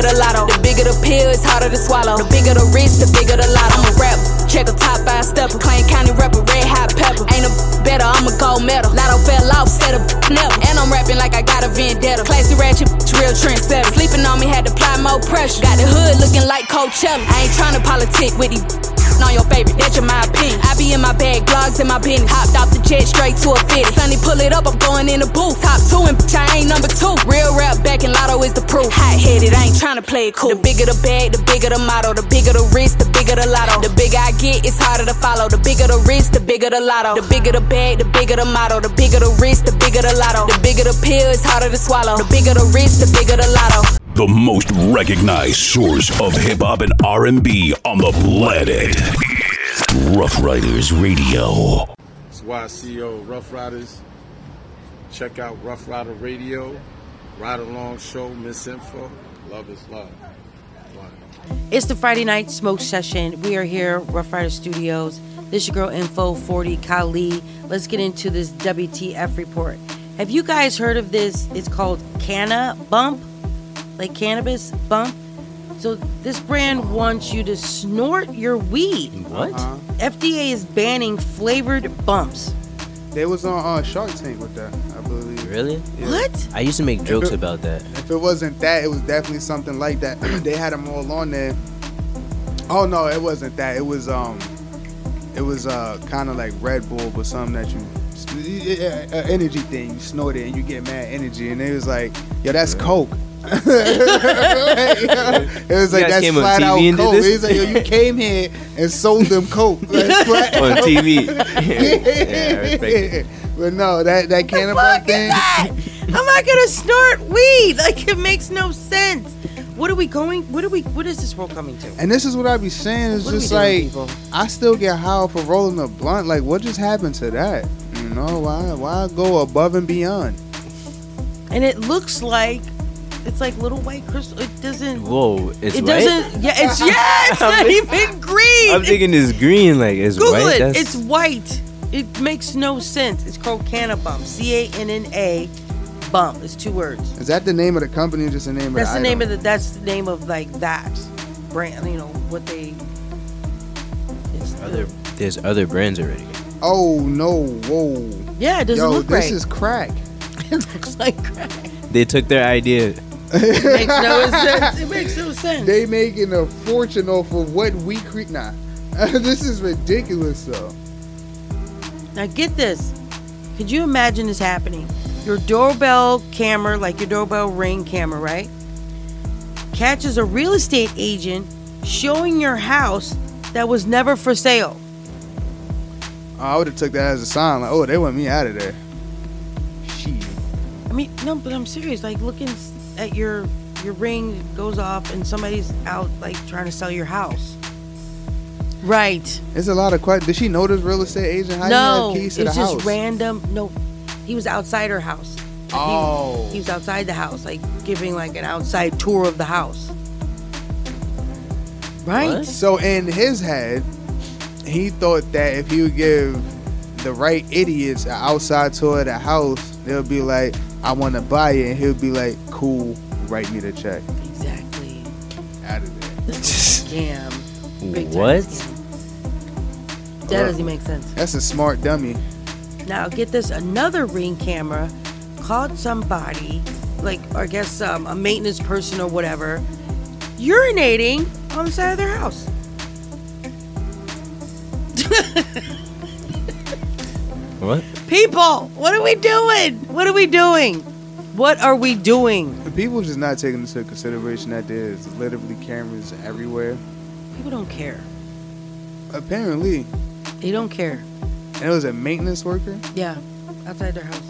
Bigger the lotto. The bigger the pill, it's harder to swallow. The bigger the wrist, the bigger the lotto. I'm a rap, check a top five stepper. Clayton County rapper, red hot pepper. Ain't a better, I'm a gold medal. Lotto fell off, set up never. And I'm rapping like I got a vendetta. Classy ratchet, real trendsetter. Sleeping on me, had to apply more pressure. Got the hood looking like Coachella. I ain't trying to politic with these on your favorite, that's your my opinion. I be in my bag, blogs in my business. Hopped off the jet straight to a fit. Sonny pull it up, I'm going in the booth. Top two and bitch, I ain't number two. Real rap back in Lotto is the proof. Hot headed, I ain't tryna play it cool. The bigger the bag, the bigger the motto. The bigger the wrist, the bigger the lotto. The bigger I get, it's harder to follow. The bigger the wrist, the bigger the lotto. The bigger the bag, the bigger the motto. The bigger the wrist, the bigger the lotto. The bigger the pill, it's harder to swallow. The bigger the wrist, the bigger the lotto. The most recognized source of hip hop and R&B on the planet. Rough Riders Radio. That's why CEO Rough Riders. Check out Rough Rider Radio, Ride Along Show, Miss Info. Love is love. It's the Friday night smoke session. We are here, Rough Rider Studios. This your girl Info 40 Kali. Let's get into this WTF report. Have you guys heard of this? It's called Canna Bump, like cannabis bump. So this brand wants you to snort your weed. What? Uh-huh. FDA is banning flavored bumps. They was on uh, Shark Tank with that, I believe. Really? What? I used to make jokes it- about that. If it wasn't that, it was definitely something like that. they had them all on there. Oh no, it wasn't that. It was um, it was uh kind of like Red Bull, but something that you. Yeah, uh, energy thing. You snort it and you get mad energy, and it was like, yo, that's coke. It was like guys that's flat out coke. this? It was like, yo, you came here and sold them coke That's flat On out. TV. Yeah, I respect it. But no, that that cannibal fuck is thing. that? I'm not gonna snort weed. Like it makes no sense. What are we going? What are we? What is this world coming to? And this is what I be saying. It's What just like people? I still get high for rolling a blunt. Like what just happened to that? You know why? Why go above and beyond? And it looks like it's like little white crystal. It doesn't. Whoa, it's it white? doesn't. Yeah, it's yeah. It's not even green. I'm thinking it's green, like it's Google white. it. That's- It's white. It makes no sense. It's called Canna Bump. C A N N A Bump. It's two words. Is that the name of the company or just the name That's of the the name item? of the. That's the name of like that brand. You know what they. It's other, there's other brands already. Oh no! Whoa! Yeah, it doesn't Yo, look this right. This is crack. it looks like crack. They took their idea It makes no sense. It makes no sense. They making a fortune off of what we create. Nah, this is ridiculous though. Now get this. Could you imagine this happening? Your doorbell camera, like your doorbell ring camera, right? Catches a real estate agent showing your house that was never for sale. Oh, I would have took that as a sign, like, oh, they want me out of there. I mean, no, but I'm serious. Like looking at your your ring goes off and somebody's out like trying to sell your house. Right. It's a lot of questions. Did she know this real estate agent? How no, do you have keys to it's just house? random. No, he was outside her house. He- Oh. he, was outside the house, like giving like an outside tour of the house. Right. So in his head, he thought that if he would give the right idiots an outside tour of the house, they'll be like, "I want to buy it," and he'll be like, "Cool, write me the check." Exactly. Out of there. Damn. Big time What? That doesn't make sense. That's a smart dummy. Now get this: another ring camera caught somebody, like I guess um, a maintenance person or whatever, urinating on the side of their house. What? People, what are we doing? What are we doing? What are we doing? The People just not taking into consideration that there's literally cameras everywhere. People don't care. Apparently, They don't care. and it was a maintenance worker. Yeah, outside their house.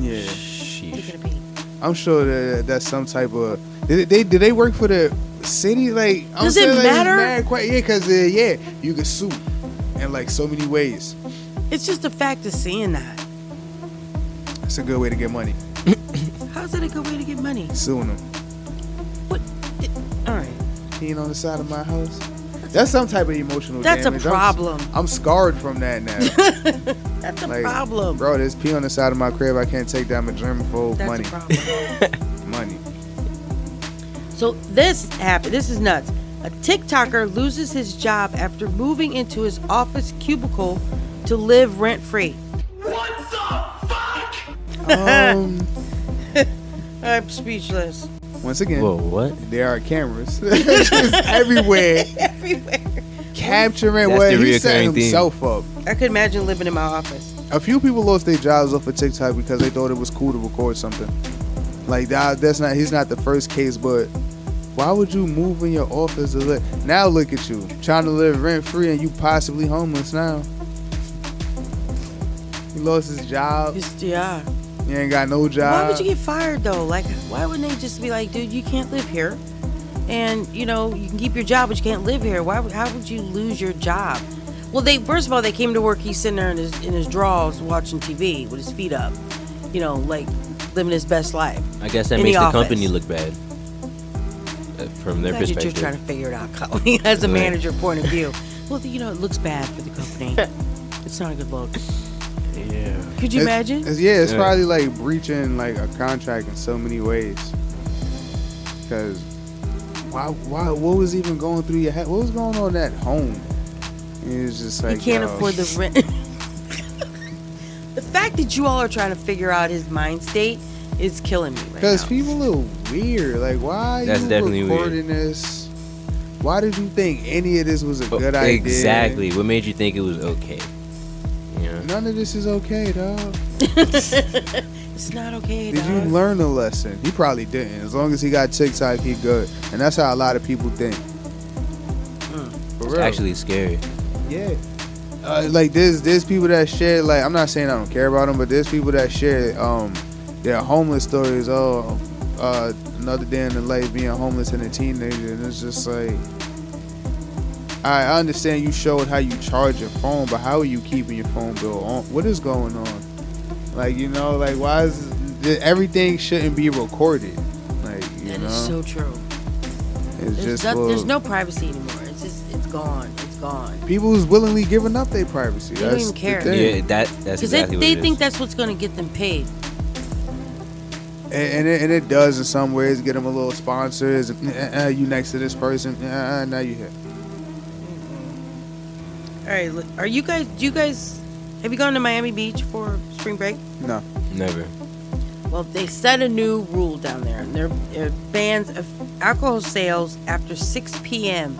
Yeah, Taking a pee. I'm sure that that's some type of. Did they did they work for the city? Like, I'm Does it saying, like, matter? mad quite- yeah, because uh, yeah, you can sue in like so many ways. It's just the fact of seeing that. It's a good way to get money. How's that a good way to get money? Suing them. What? All right. Peeing on the side of my house. That's some type of emotional That's a damage. I'm- problem. I'm, scarred from that now. That's a Like, problem. Bro, there's pee on the side of my crib. I can't take down my germaphobe That's a money. problem. money. So this happened. This is nuts. A TikToker loses his job after moving into his office cubicle to live rent free. What the fuck? Um, I'm speechless. once again, Whoa, what? there are cameras everywhere, Everywhere. capturing That's what the he's setting reoccurring theme. himself up. I could imagine living in my office. A few people lost their jobs off of TikTok because they thought it was cool to record something. Like that, that's not. He's not the first case, but why would you move in your office to live? Now look at you trying to live rent free and you possibly homeless now. He lost his job. Just, yeah. He ain't got no job. Why would you get fired though? Like, why wouldn't they just be like, dude, you can't live here, and you know you can keep your job, but you can't live here. Why? would- How would you lose your job? Well, they first of all they came to work. He's sitting there in his in his drawers watching TV with his feet up, you know, like living his best life. I guess that in makes the, office. company look bad. Uh, from their perspective. You're trying to figure it out, Colleen, as a Right. manager point of view. Well, you know, it looks bad for the company. it's not a good look. Yeah. Could you It's- imagine? it's- yeah, it's Yeah. probably like breaching like a contract in so many ways. Because why? Why? What was even going through your head? What was going on at home? It was just like you can't yo. afford the rent. the fact that you all are trying to figure out his mind state is killing me Because now. people are weird. Like, why are That's you definitely weird. this? Why did you think any of this was a But good idea? Exactly. What made you think it was okay? Yeah. None of this is okay, dog. it's not okay. Did you learn a lesson? He probably didn't. As long as he got TikTok, he good. And that's how a lot of people think. For It's real. actually scary. Yeah. Uh, like there's there's people that share like I'm not saying I don't care about them, but there's people that share um their homeless stories. Oh, uh, another day in the life being homeless and a teenager, and it's just like I understand you showed how you charge your phone, but how are you keeping your phone bill on? What is going on? Like you know, like why is th- everything shouldn't be recorded? Like you That know, is so true. it's There's, just no, there's no privacy anymore. It's just it's gone. It's gone. people who's willingly giving up their privacy. They don't That's even care. thing. Yeah, that that's Because exactly they, they what it think is. that's what's going to get them paid. and, and, it, and it does in some ways get them a little sponsors. Uh, uh, you next to this person, uh, uh, now you here. All right, look, are you guys? Do you guys have you gone to Miami Beach for spring break? No, Never. Well, Well, they set a new rule down there, and they're, they're bans of alcohol sales after 6 p.m.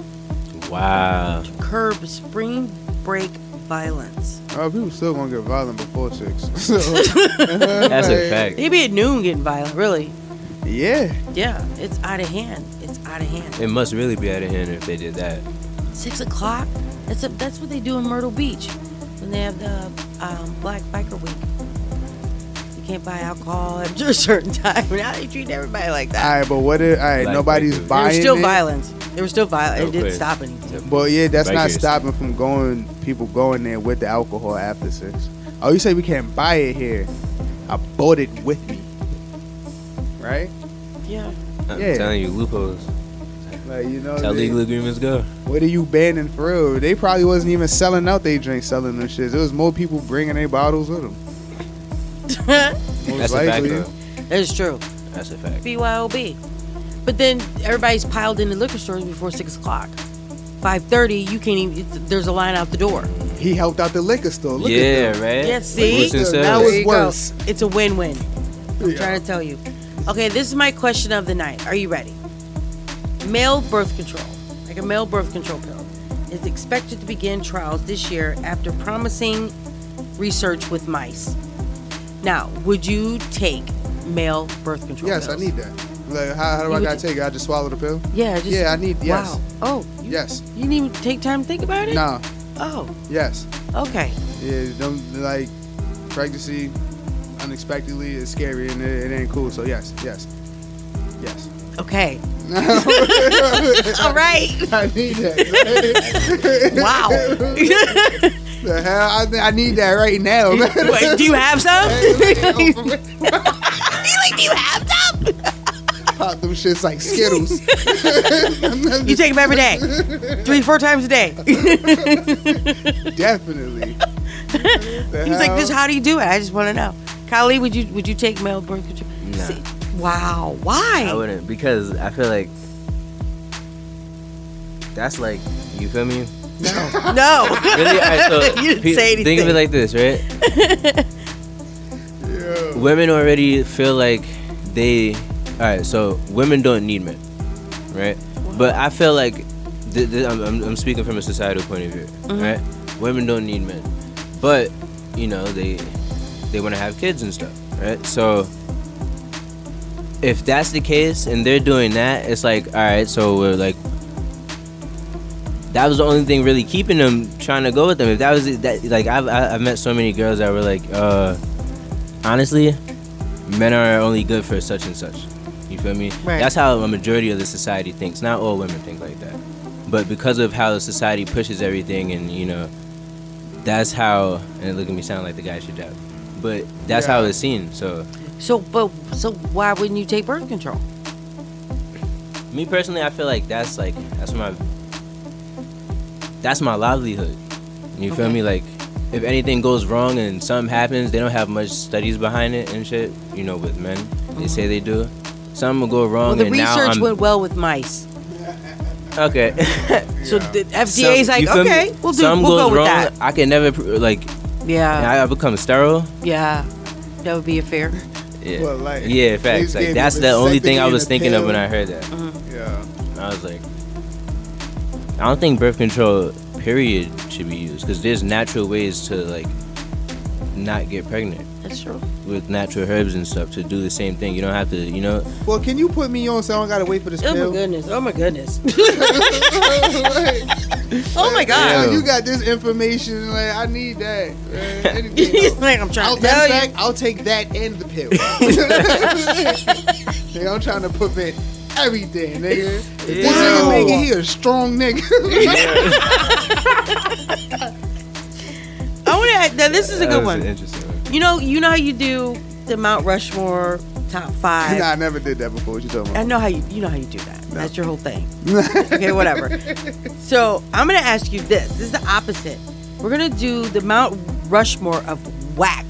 Wow. to curb spring break violence. Oh, people still gonna get violent before six. So, That's a fact. They be at noon getting violent, really. Yeah. Yeah, it's out of hand. It's out of hand. It must really be out of hand if they did that. Six o'clock. That's a, that's what they do in Myrtle Beach when they have the um, Black Biker Week. You can't buy alcohol after a certain time. Now they treat everybody like that. All right, but what? If, all right, Black nobody's Biker. There buying was still it. violence. There was still violence. It didn't stop anything. But yeah, that's not stopping from going people going there with the alcohol after six. Oh, you say we can't buy it here? I bought it with me. Right? Yeah. I'm Yeah. telling you, loopholes. Like you know, how they- legal agreements go. what are you banning for real? They probably wasn't even selling out they drinks, selling them shits. It was more people bringing their bottles with them. Most That's a fact, though. That is true. That's a fact. BYOB. But then everybody's piled in the liquor stores before six o'clock. Five thirty, you can't even. There's a line out the door. He helped out the liquor store. Look yeah, at them. right? Yeah, see, What's in That was worse. Go. It's a win-win. I'm Yeah. trying to tell you. Okay, this is my question of the night. Are you ready? Male birth control, like a male birth control pill, is expected to begin trials this year after promising research with mice. Now, would you take male birth control? Yes, I need that. Like, how, how do You I gotta take it? I just swallow the pill. Yeah, just, Yeah, I need- yes. Wow. Oh, you, Yes. you didn't even take time to think about it. Nah. Oh, Yes. okay. Yeah. Don't like pregnancy unexpectedly is scary and it, it ain't cool. So yes, yes, yes. Okay. All right. I need that. Wow. the hell? I, I need that right now. man. Wait, do you have some? Hey, you like, do you have some? Pop them shits like Skittles. You take them every day, three, four times a day. Definitely. The He's like, hell? "This, how do you do it?" I just want to know. Kylie, would you would you take male birth control? Nah. See- wow, why? I wouldn't because I feel like that's like you feel me. no. No. Really? Alright, so you didn't pe- say anything. Think of it like this, right? yeah. Women already feel like they. All right, so women don't need men, right? But I feel like th- th- I'm, I'm, I'm speaking from a societal point of view, Mhm. right? Women don't need men, but you know they they want to have kids and stuff, right? So if that's the case and they're doing that, it's like, all right, so we're like, that was the only thing really keeping them trying to go with them. If that was it- that, like, I've I've met so many girls that were like, uh, honestly, men are only good for such and such. You feel me? Right. That's how a majority of the society thinks. Not all women think like that, but because of how the society pushes everything, and you know, that's how. And look at me sound like the guy should have, but that's how Yeah. it's seen. So. So, but so why wouldn't you take birth control? Me personally, I feel like that's like that's my that's my livelihood. You feel me? Like if anything goes wrong and something happens, they don't have much studies behind it and shit. You know, with men, they uh-huh. say they do. Something will go wrong, Well, the and now research I'm went well with mice. okay. So the FDA's Some- like, you feel me? okay, we'll do, Something we'll goes go with wrong, that. I can never like. Yeah. I become sterile. Yeah, that would be a fair. Yeah. Well, like, yeah, they facts. Like that's the only thing I was and a thinking of when I heard that. Mm-hmm. Yeah. I was like, I don't think birth control period should be used because there's natural ways to like not get pregnant That's true. with natural herbs and stuff to do the same thing. You don't have to, you know. Well, can you put me on so I don't gotta wait for this pill? Oh pill? my goodness! Oh my goodness! oh my Yeah, god! Oh, you got this information. Like I need that. Man. Anything He's else. like, I'm trying I'll, to tell matter you. I'll take that and the pill. nigga, I'm trying to prevent everything, nigga. If this nigga Wow. make it, he a strong nigga. I want to. Now this is a good one. interesting one. You know, you know how you do the Mount Rushmore top five. nah, I never did that before. What you talking about? I know how you you know how you do that. That's your whole thing. okay, whatever. So I'm gonna ask you this. This is the opposite. We're gonna do the Mount Rushmore of whack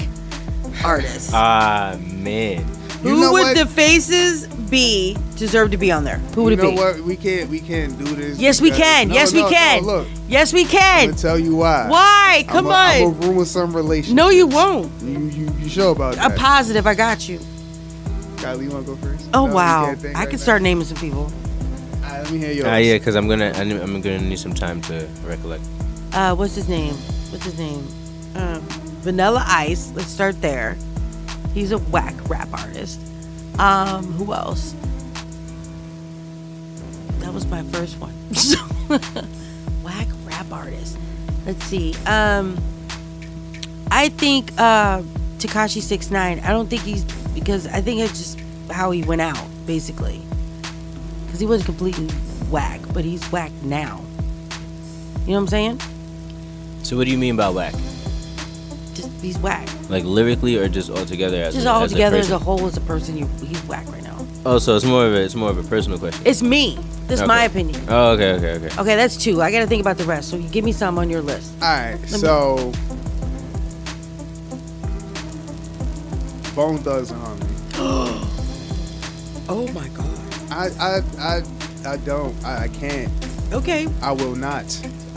artists. Ah man. You Who know would what? the faces be deserve to be on there? Who would you it know be? what? We can't. We can't do this. Yes, we can. No, yes, we can. No, look, Yes, we can. I'm gonna tell you why. Why? Come I'm on. a, I'm a ruin some relationship. no, you won't. You, you, you sure about I'm that? positive. I got you. Kylie, you want to go first? Oh No, wow, I right can now? start naming some people. All right, let me hear yours. Ah, yeah, because I'm gonna I need- I'm gonna need some time to recollect. Uh, what's his name? What's his name? Um, Vanilla Ice. Let's start there. He's a whack rap artist. Um, who else? That was my first one. whack rap artist. Let's see. Um, I think uh, Tekashi Six Nine. I don't think he's because I think it's just how he went out basically. Because he wasn't completely whack, but he's whack now. You know what I'm saying? So what do you mean by whack? Just he's whack. Like lyrically or just altogether as Just a, all as together a as a whole as a person, you he's whack right now. Oh, so it's more of a it's more of a personal question. It's me. This is my opinion. Oh, okay, okay, okay. Okay, that's two. I got to think about the rest. So you give me some on your list. All right, Let me- so Bone Thugs and Harmony. oh my god. I I I I don't. I, I can't. Okay. I will not.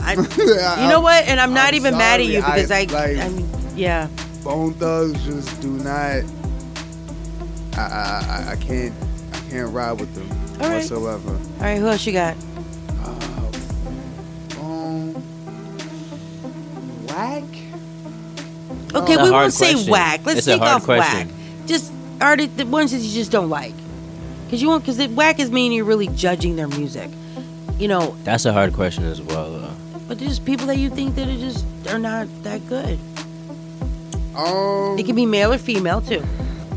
I, you know what? And I'm not even mad at you because I, I, like, mean, yeah. Bone Thugs just do not. I I, I- I can't I can't ride with them All right. whatsoever. All right, who else you got? Um, whack. Okay, It's a we hard won't say question. whack. Let's It's a take hard off question. whack. Just artists, the ones that you just don't like, because you won't. Because whack is mean you're really judging their music. You know, That's a hard question as well. Though. but there's just people that you think that are just are not that good. Um, It can be male or female too.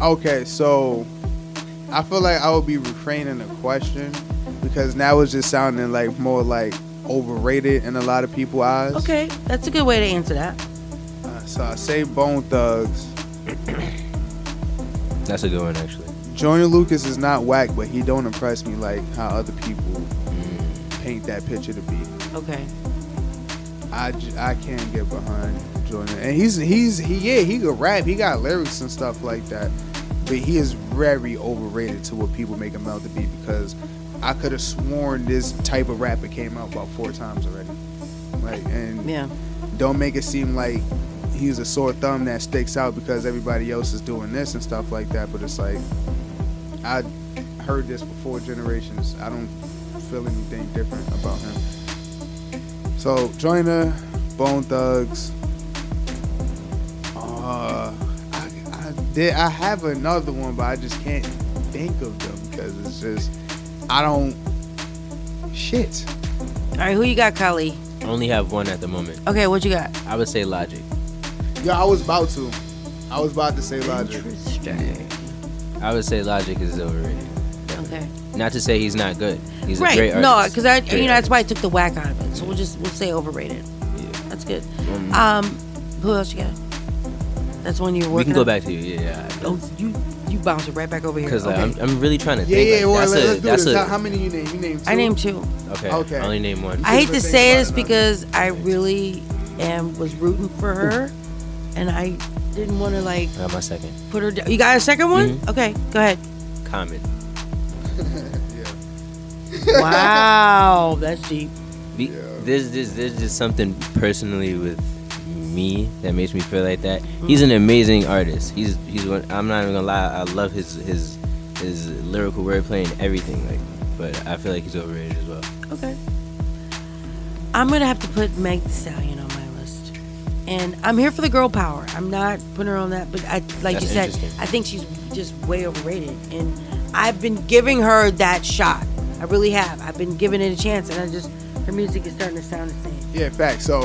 Okay, so I feel like I would be refraining the question because now it's just sounding like more like overrated in a lot of people's eyes. Okay, that's a good way to answer that. Uh, so I say Bone Thugs. That's a good one actually. Joyner Lucas is not whack, but he don't impress me like how other people paint that picture to be. Okay. I, I can't get behind Jordan, and he's he's he yeah he could rap, he got lyrics and stuff like that, but he is very overrated to what people make him out to be because I could have sworn this type of rapper came out about four times already, like and yeah, don't make it seem like he's a sore thumb that sticks out because everybody else is doing this and stuff like that, but it's like I heard this for four generations. I don't feel anything different about him. So Joyner, Bone Thugs. Uh, I, I did. I have another one, but I just can't think of them because it's just I don't. Shit. All right, who you got, Kali? I only have one at the moment. Okay, what you got? I would say Logic. Yeah, I was about to. I was about to say Logic. I would say Logic is overrated. Okay. Not to say he's not good. He's a right. great no, because I, Great you know, that's why I took the whack out of it. So we'll just we'll say overrated. Yeah. That's good. Um, Um, who else you got? That's one you were we working. can go on? back to you. Yeah, yeah. Oh, you you bounce it right back over here. Because okay. I'm, I'm really trying to Yeah, think. yeah. like, Well, that's let's, a, do that's this. a, How, how many you name? You name two. I named two. Okay. Okay. I only name one. I hate to say this because I really am was rooting for her, and I didn't want to like I got my second. put her. down. You got a second one? Mhm. Okay, go ahead. Common. Wow, that's deep. Be, there's, there's, there's just something personally with me that makes me feel like that. Hmm. He's an amazing artist. He's he's one, I'm not even gonna lie. I love his his his lyrical wordplay and everything. Like, but I feel like he's overrated as well. Okay. I'm gonna have to put Meg Thee Stallion on my list, and I'm here for the girl power. I'm not putting her on that, but I, like That's you said. I think she's just way overrated, and I've been giving her that shot. I really have. I've been giving it a chance, and I just her music is starting to sound the same. Yeah, fact. So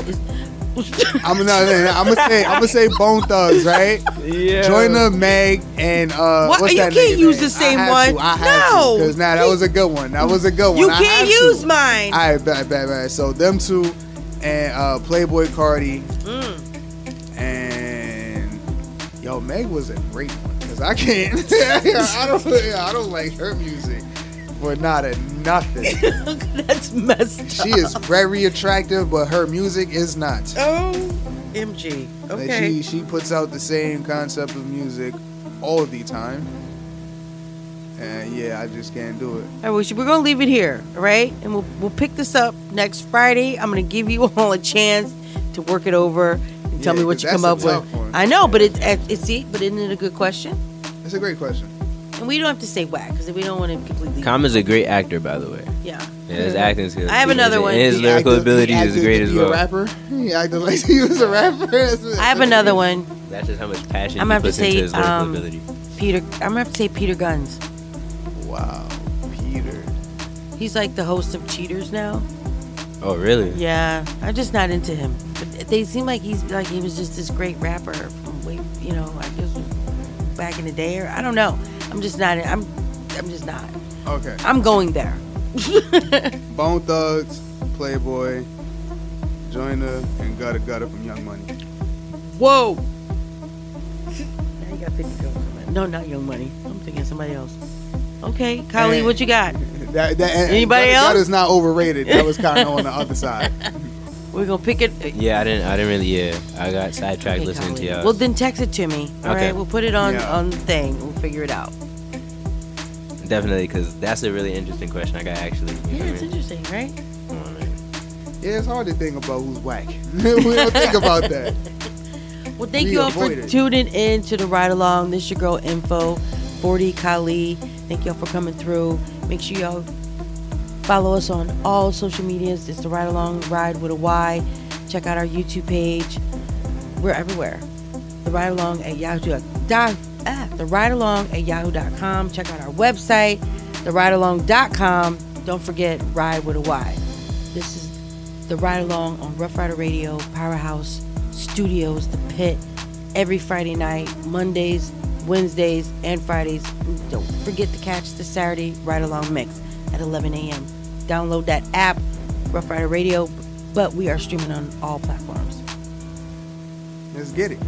I'm gonna I'm gonna say I'm gonna say Bone Thugs, right? Yeah. Joyner, Meg, and uh, What? what's You that can't nigga use name? the same I one. To, I had No. because now that was a good one. That was a good one. You I can't had to. use mine. All right, bad, bad, bad. So them two, and uh, Playboi Carti, Mm. and yo, Meg was a great one because I can't. I don't. I don't like her music for not a nothing. That's messed She is very attractive, but her music is not. Oh, MG. Like, Okay. she she puts out the same concept of music all the time. And yeah, I just can't do it. All right, we're gonna leave it here, all right? And we'll we'll pick this up next Friday. I'm gonna give you all a chance to work it over and tell Yeah, me what you come up with. one. I know, but it, it, it see, but isn't it a good question? It's a great question. And we don't have to say whack because we don't want to completely. Common's a great actor, by the way. Yeah. Yeah, his acting skills. I have another one. His lyrical acted- ability is great as well. A rapper. He acted like he was a rapper. I have another one. That's just how much passion I'm he gonna have to into say his lyrical um, ability. Peter. I'm gonna have to say Peter Gunz. Wow, Peter. He's like the host of Cheaters now. Oh, really? Yeah, I'm just not into him. But they seem like he's like he was just this great rapper from way, you know, I guess back in the day. Or I don't know. I'm just not. I'm. I'm just not. Okay. I'm going there. Bone Thugs, Playboy, Joyner, and Gudda Gudda from Young Money. Whoa. Now you got 50 girls. No, not Young Money. I'm thinking somebody else. Okay, Kylie, And- what you got? That, that, and- Anybody Gudda else? Gudda's not overrated. That was kind of on the other side. We're gonna pick it. Yeah, I didn't. I didn't really. Yeah, I got sidetracked Okay, listening to y'all. Well, then text it to me. All right, Okay. we'll put it on Yeah. on the thing. We'll figure it out. Definitely, because that's a really interesting question. I got actually. Yeah, know it's what interesting, right? Yeah, it's hard to think about who's whack. we don't think about that. Well, thank We you all for it. tuning in to the ride along. This your girl Info, 40 Kali. Thank y'all for coming through. Make sure y'all follow us on all social medias. It's the ride along ride with a Y. Check out our YouTube page. We're everywhere. The ride along at Yahoo. Dot, the ride along at yahoo.com. Check out our website, theridealong.com. Don't forget ride with a Y. This is the ride along on Rough Rider Radio, Powerhouse Studios, The Pit, every Friday night, Mondays, Wednesdays, and Fridays. Don't forget to catch the Saturday ride along mix at 11 a.m. Download that app, Rough Rider Radio, but we are streaming on all platforms. Let's get it.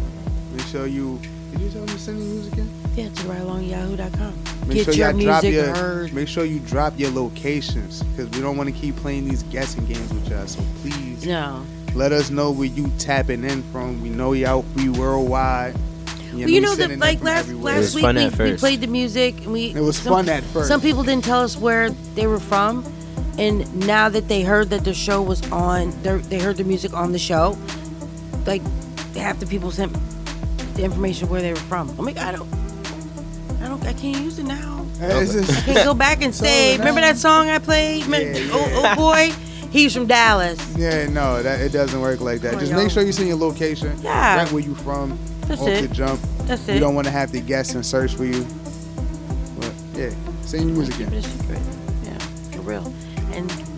Make sure you. Did you tell me to send the music in? Yeah, to ridealongyahoo.com. Make Get sure your y'all drop music your. heard. Make sure you drop your locations because we don't want to keep playing these guessing games with y'all. So please, No. let us know where you tapping in from. We know y'all free worldwide. Well, you know that like last everywhere. last week we, we played the music and we It was some- fun at first. Some people didn't tell us where they were from, and now that they heard that the show was on, they they heard the music on the show. Like half the people sent the information where they were from. Oh I'm like, I don't, I don't, I can't use it now. It's just- I can't go back and say, remember that song I played? Man, Oh, oh boy, he's from Dallas. Yeah, no, that it doesn't work like that. Come Just y'all. make sure you send your location. Yeah. Right where you from. That's off it. the jump. That's We it. don't want to have to guess and search for you. But yeah, send your music Keep in. a secret. Yeah, for real.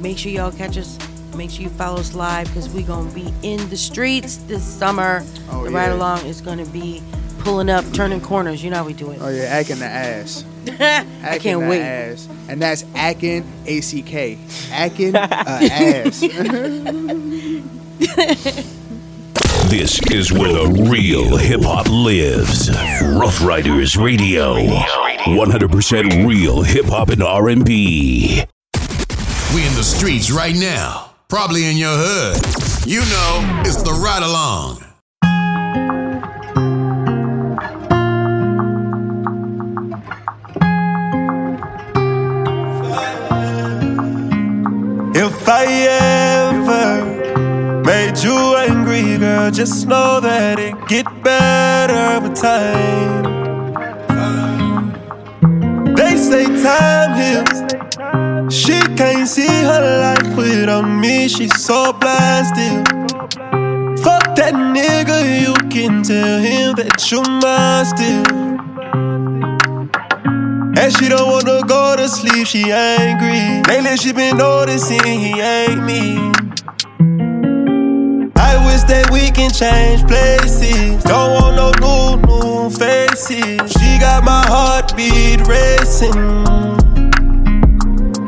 And make sure y'all catch us. Make sure you follow us live because we're gonna be in the streets this summer. Oh, the yeah. ride along is gonna be pulling up, turning corners. You know how we do it. Oh yeah, acting the ass. I can't the wait. Ass. And that's acting A C K. Acting a ass. This is where the real hip hop lives. Rough Riders Radio. 100% real hip hop and R&B. We in the streets right now, probably in your hood. You know, it's the ride along. If I ever made you angry, girl, just know that it get better with time. They say time heals. She can't see her life without me. She's so blasted. Fuck that nigga, you can tell him that you mine still. And she don't wanna go to sleep, she angry. Lately she been noticing he ain't me. I wish that we can change places. Don't want no new, new faces. She got my heartbeat racing.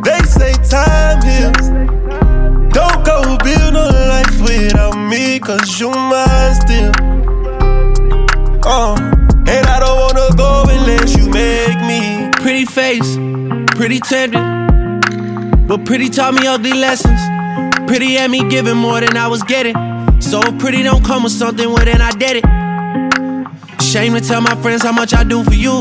They say time heals. Don't go build no life without me, cause you mine still. Uh, and I don't wanna go unless you make me. Pretty face, pretty tempting. But pretty taught me ugly lessons. Pretty had me giving more than I was getting. So if pretty don't come with something, well then I did it. Shame to tell my friends how much I do for you.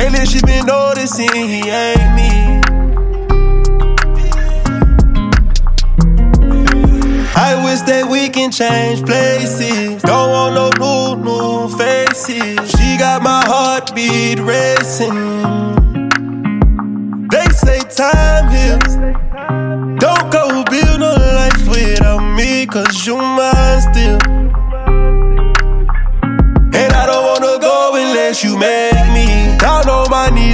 Lately she been noticing he ain't me. I wish that we can change places. Don't want no new, new faces. She got my heartbeat racing. They say time heals. Don't go build no life without me, cause you mine still. And I don't wanna go unless you make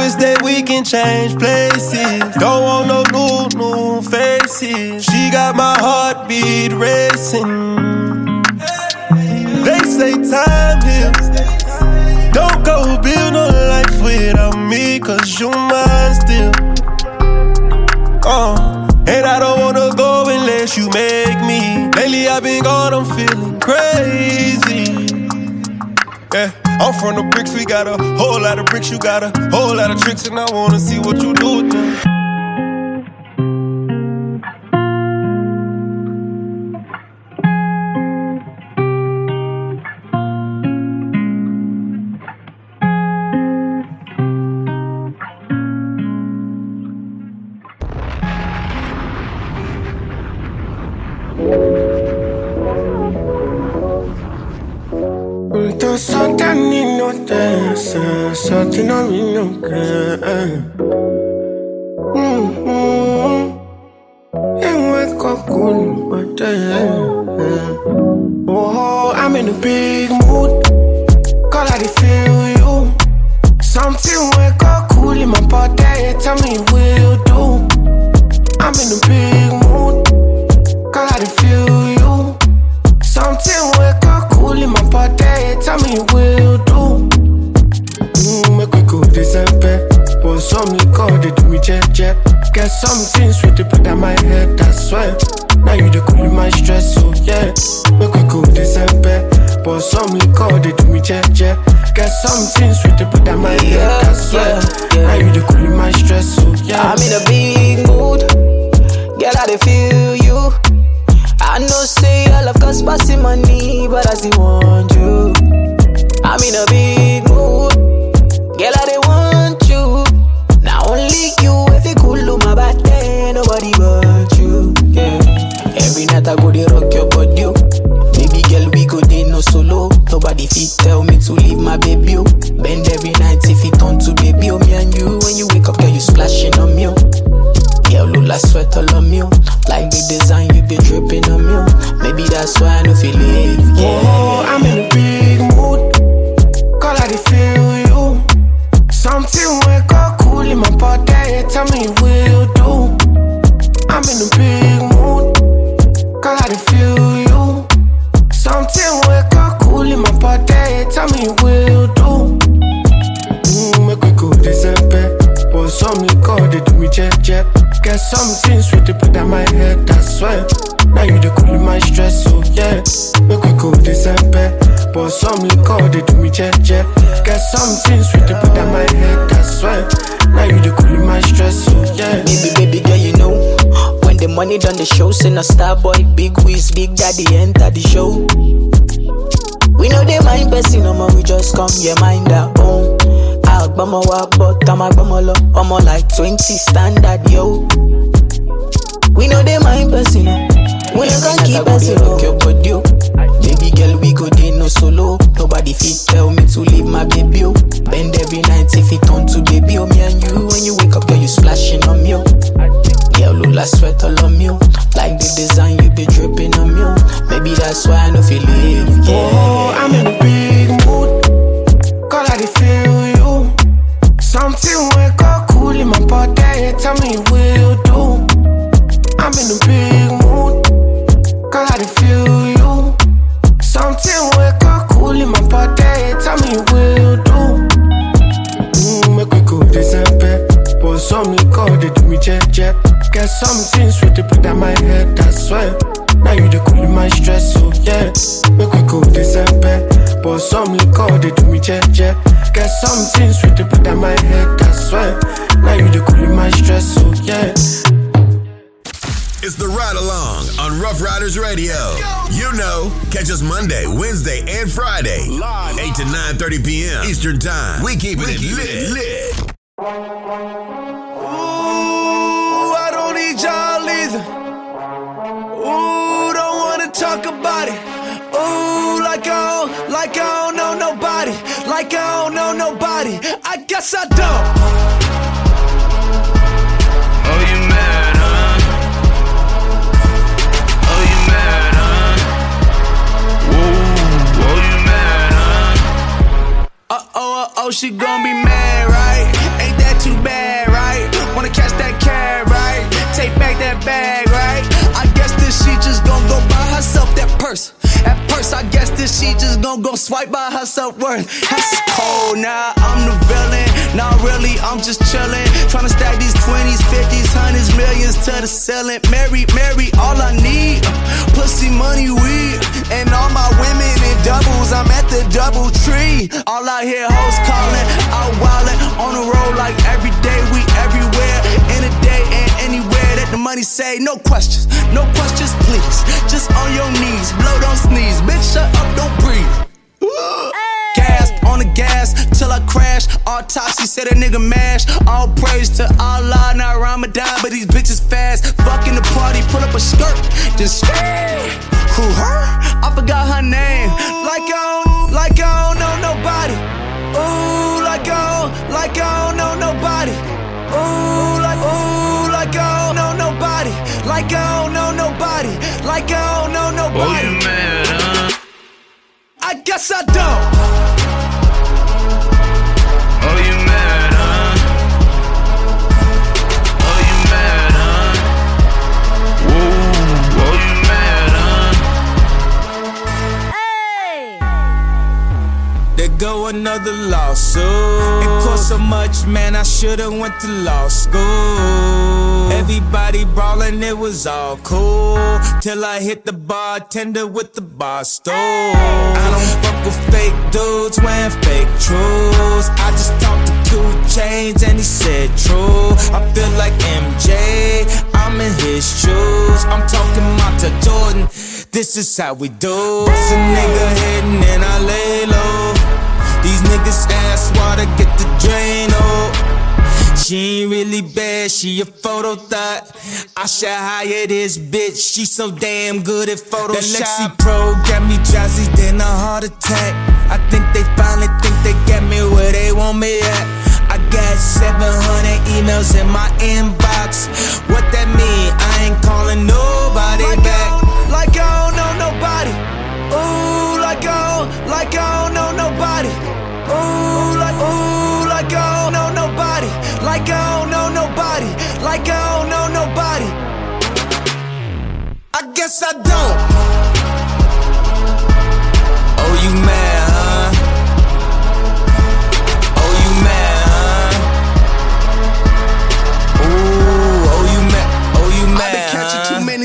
Wish that we can change places. Don't want no new, new faces. She got my heartbeat racing. They say time heals. Don't go build no life without me, cause you mine still. Uh, and I don't wanna go unless you make me. Lately I've been gone, I'm feeling crazy. Yeah, I'm from the bricks, we got a whole lot of bricks, you got a whole lot of tricks, and I wanna see what you do with them. Say, no questions, no questions, please. Just on your knees, blow, don't sneeze. Bitch, shut up, don't breathe. Gasp on the gas till I crash. Autopsy said a nigga mash. All praise to Allah, not Ramadan, but these bitches fast. Fucking the party, pull up a skirt, just skirt. Who her? I forgot her name. Like I don't, like I don't know nobody. Ooh, like I don't, like I don't know nobody. Ooh, like, ooh, like I don't know nobody. Like I don't know nobody. Like I don't know Oh, nobody. you mad, huh? I guess I don't. Oh, you mad, huh? Oh, you mad, huh? Whoa, oh, you mad, huh? There go another lawsuit. It cost so much, man. I should've went to law school. Everybody brawling, it was all cool. Till I hit the bartender with the bar stool. I don't fuck with fake dudes wearing fake truths. I just talked to 2 Chainz and he said true. I feel like MJ, I'm in his shoes. I'm talking Montell Jordan. This is how we do. Bust a nigga hitting and I lay low. These niggas ass water get the drain oh. She ain't really bad, she a photo thought. I should hire this bitch, she so damn good at Photoshop. That Lexi Pro got me drowsy, then a heart attack. I think they finally think they got me where they want me at. I got 700 emails in my inbox. What that mean? I ain't calling nobody Like I back. don't, like I don't know nobody. Ooh, like I don't, like I don't know nobody. Ooh, Guess I don't.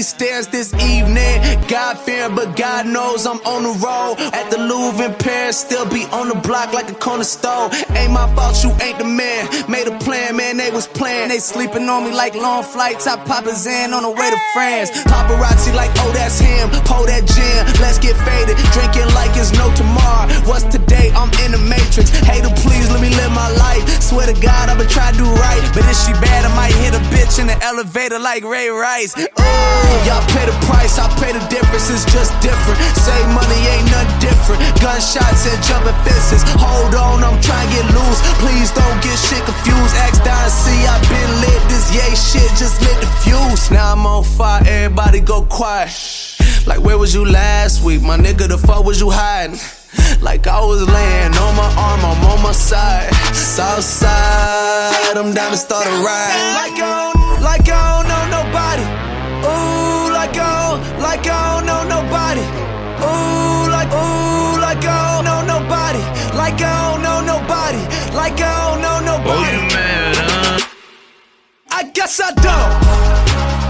Stares this evening. God fearing, but God knows I'm on the road. At the Louvre in Paris, still be on the block like a corner store. Ain't my fault, you ain't the man. Made a plan, man, they was playing. They sleeping on me like long flights. I pop in on the way to France. Paparazzi like, oh, that's him. Pour that gin, let's get faded. Drinking like it's no tomorrow. What's today? I'm in the matrix. Hater, please let me live my life. Swear to God, I'ma try to do right. But if she bad, I might hit a bitch in the elevator like Ray Rice. Ooh, y'all pay the price, I pay the difference. It's just different. Save money ain't nothing different. Gunshots and jumping fences. Hold on, I'm trying to get loose. Please don't get shit confused. Ask Don C, I been lit. This yay shit just lit the fuse. Now I'm on fire, everybody go quiet. Like, where was you last week? My nigga, the fuck was you hiding? Like I was laying on my arm, I'm on my side. South side, I'm down to start a ride. Like I don't, like I don't know nobody. Ooh, like I don't, like I don't know nobody. Ooh, like, ooh, like I don't know nobody. Like I don't know nobody. Like I don't know nobody. Oh, I guess I don't.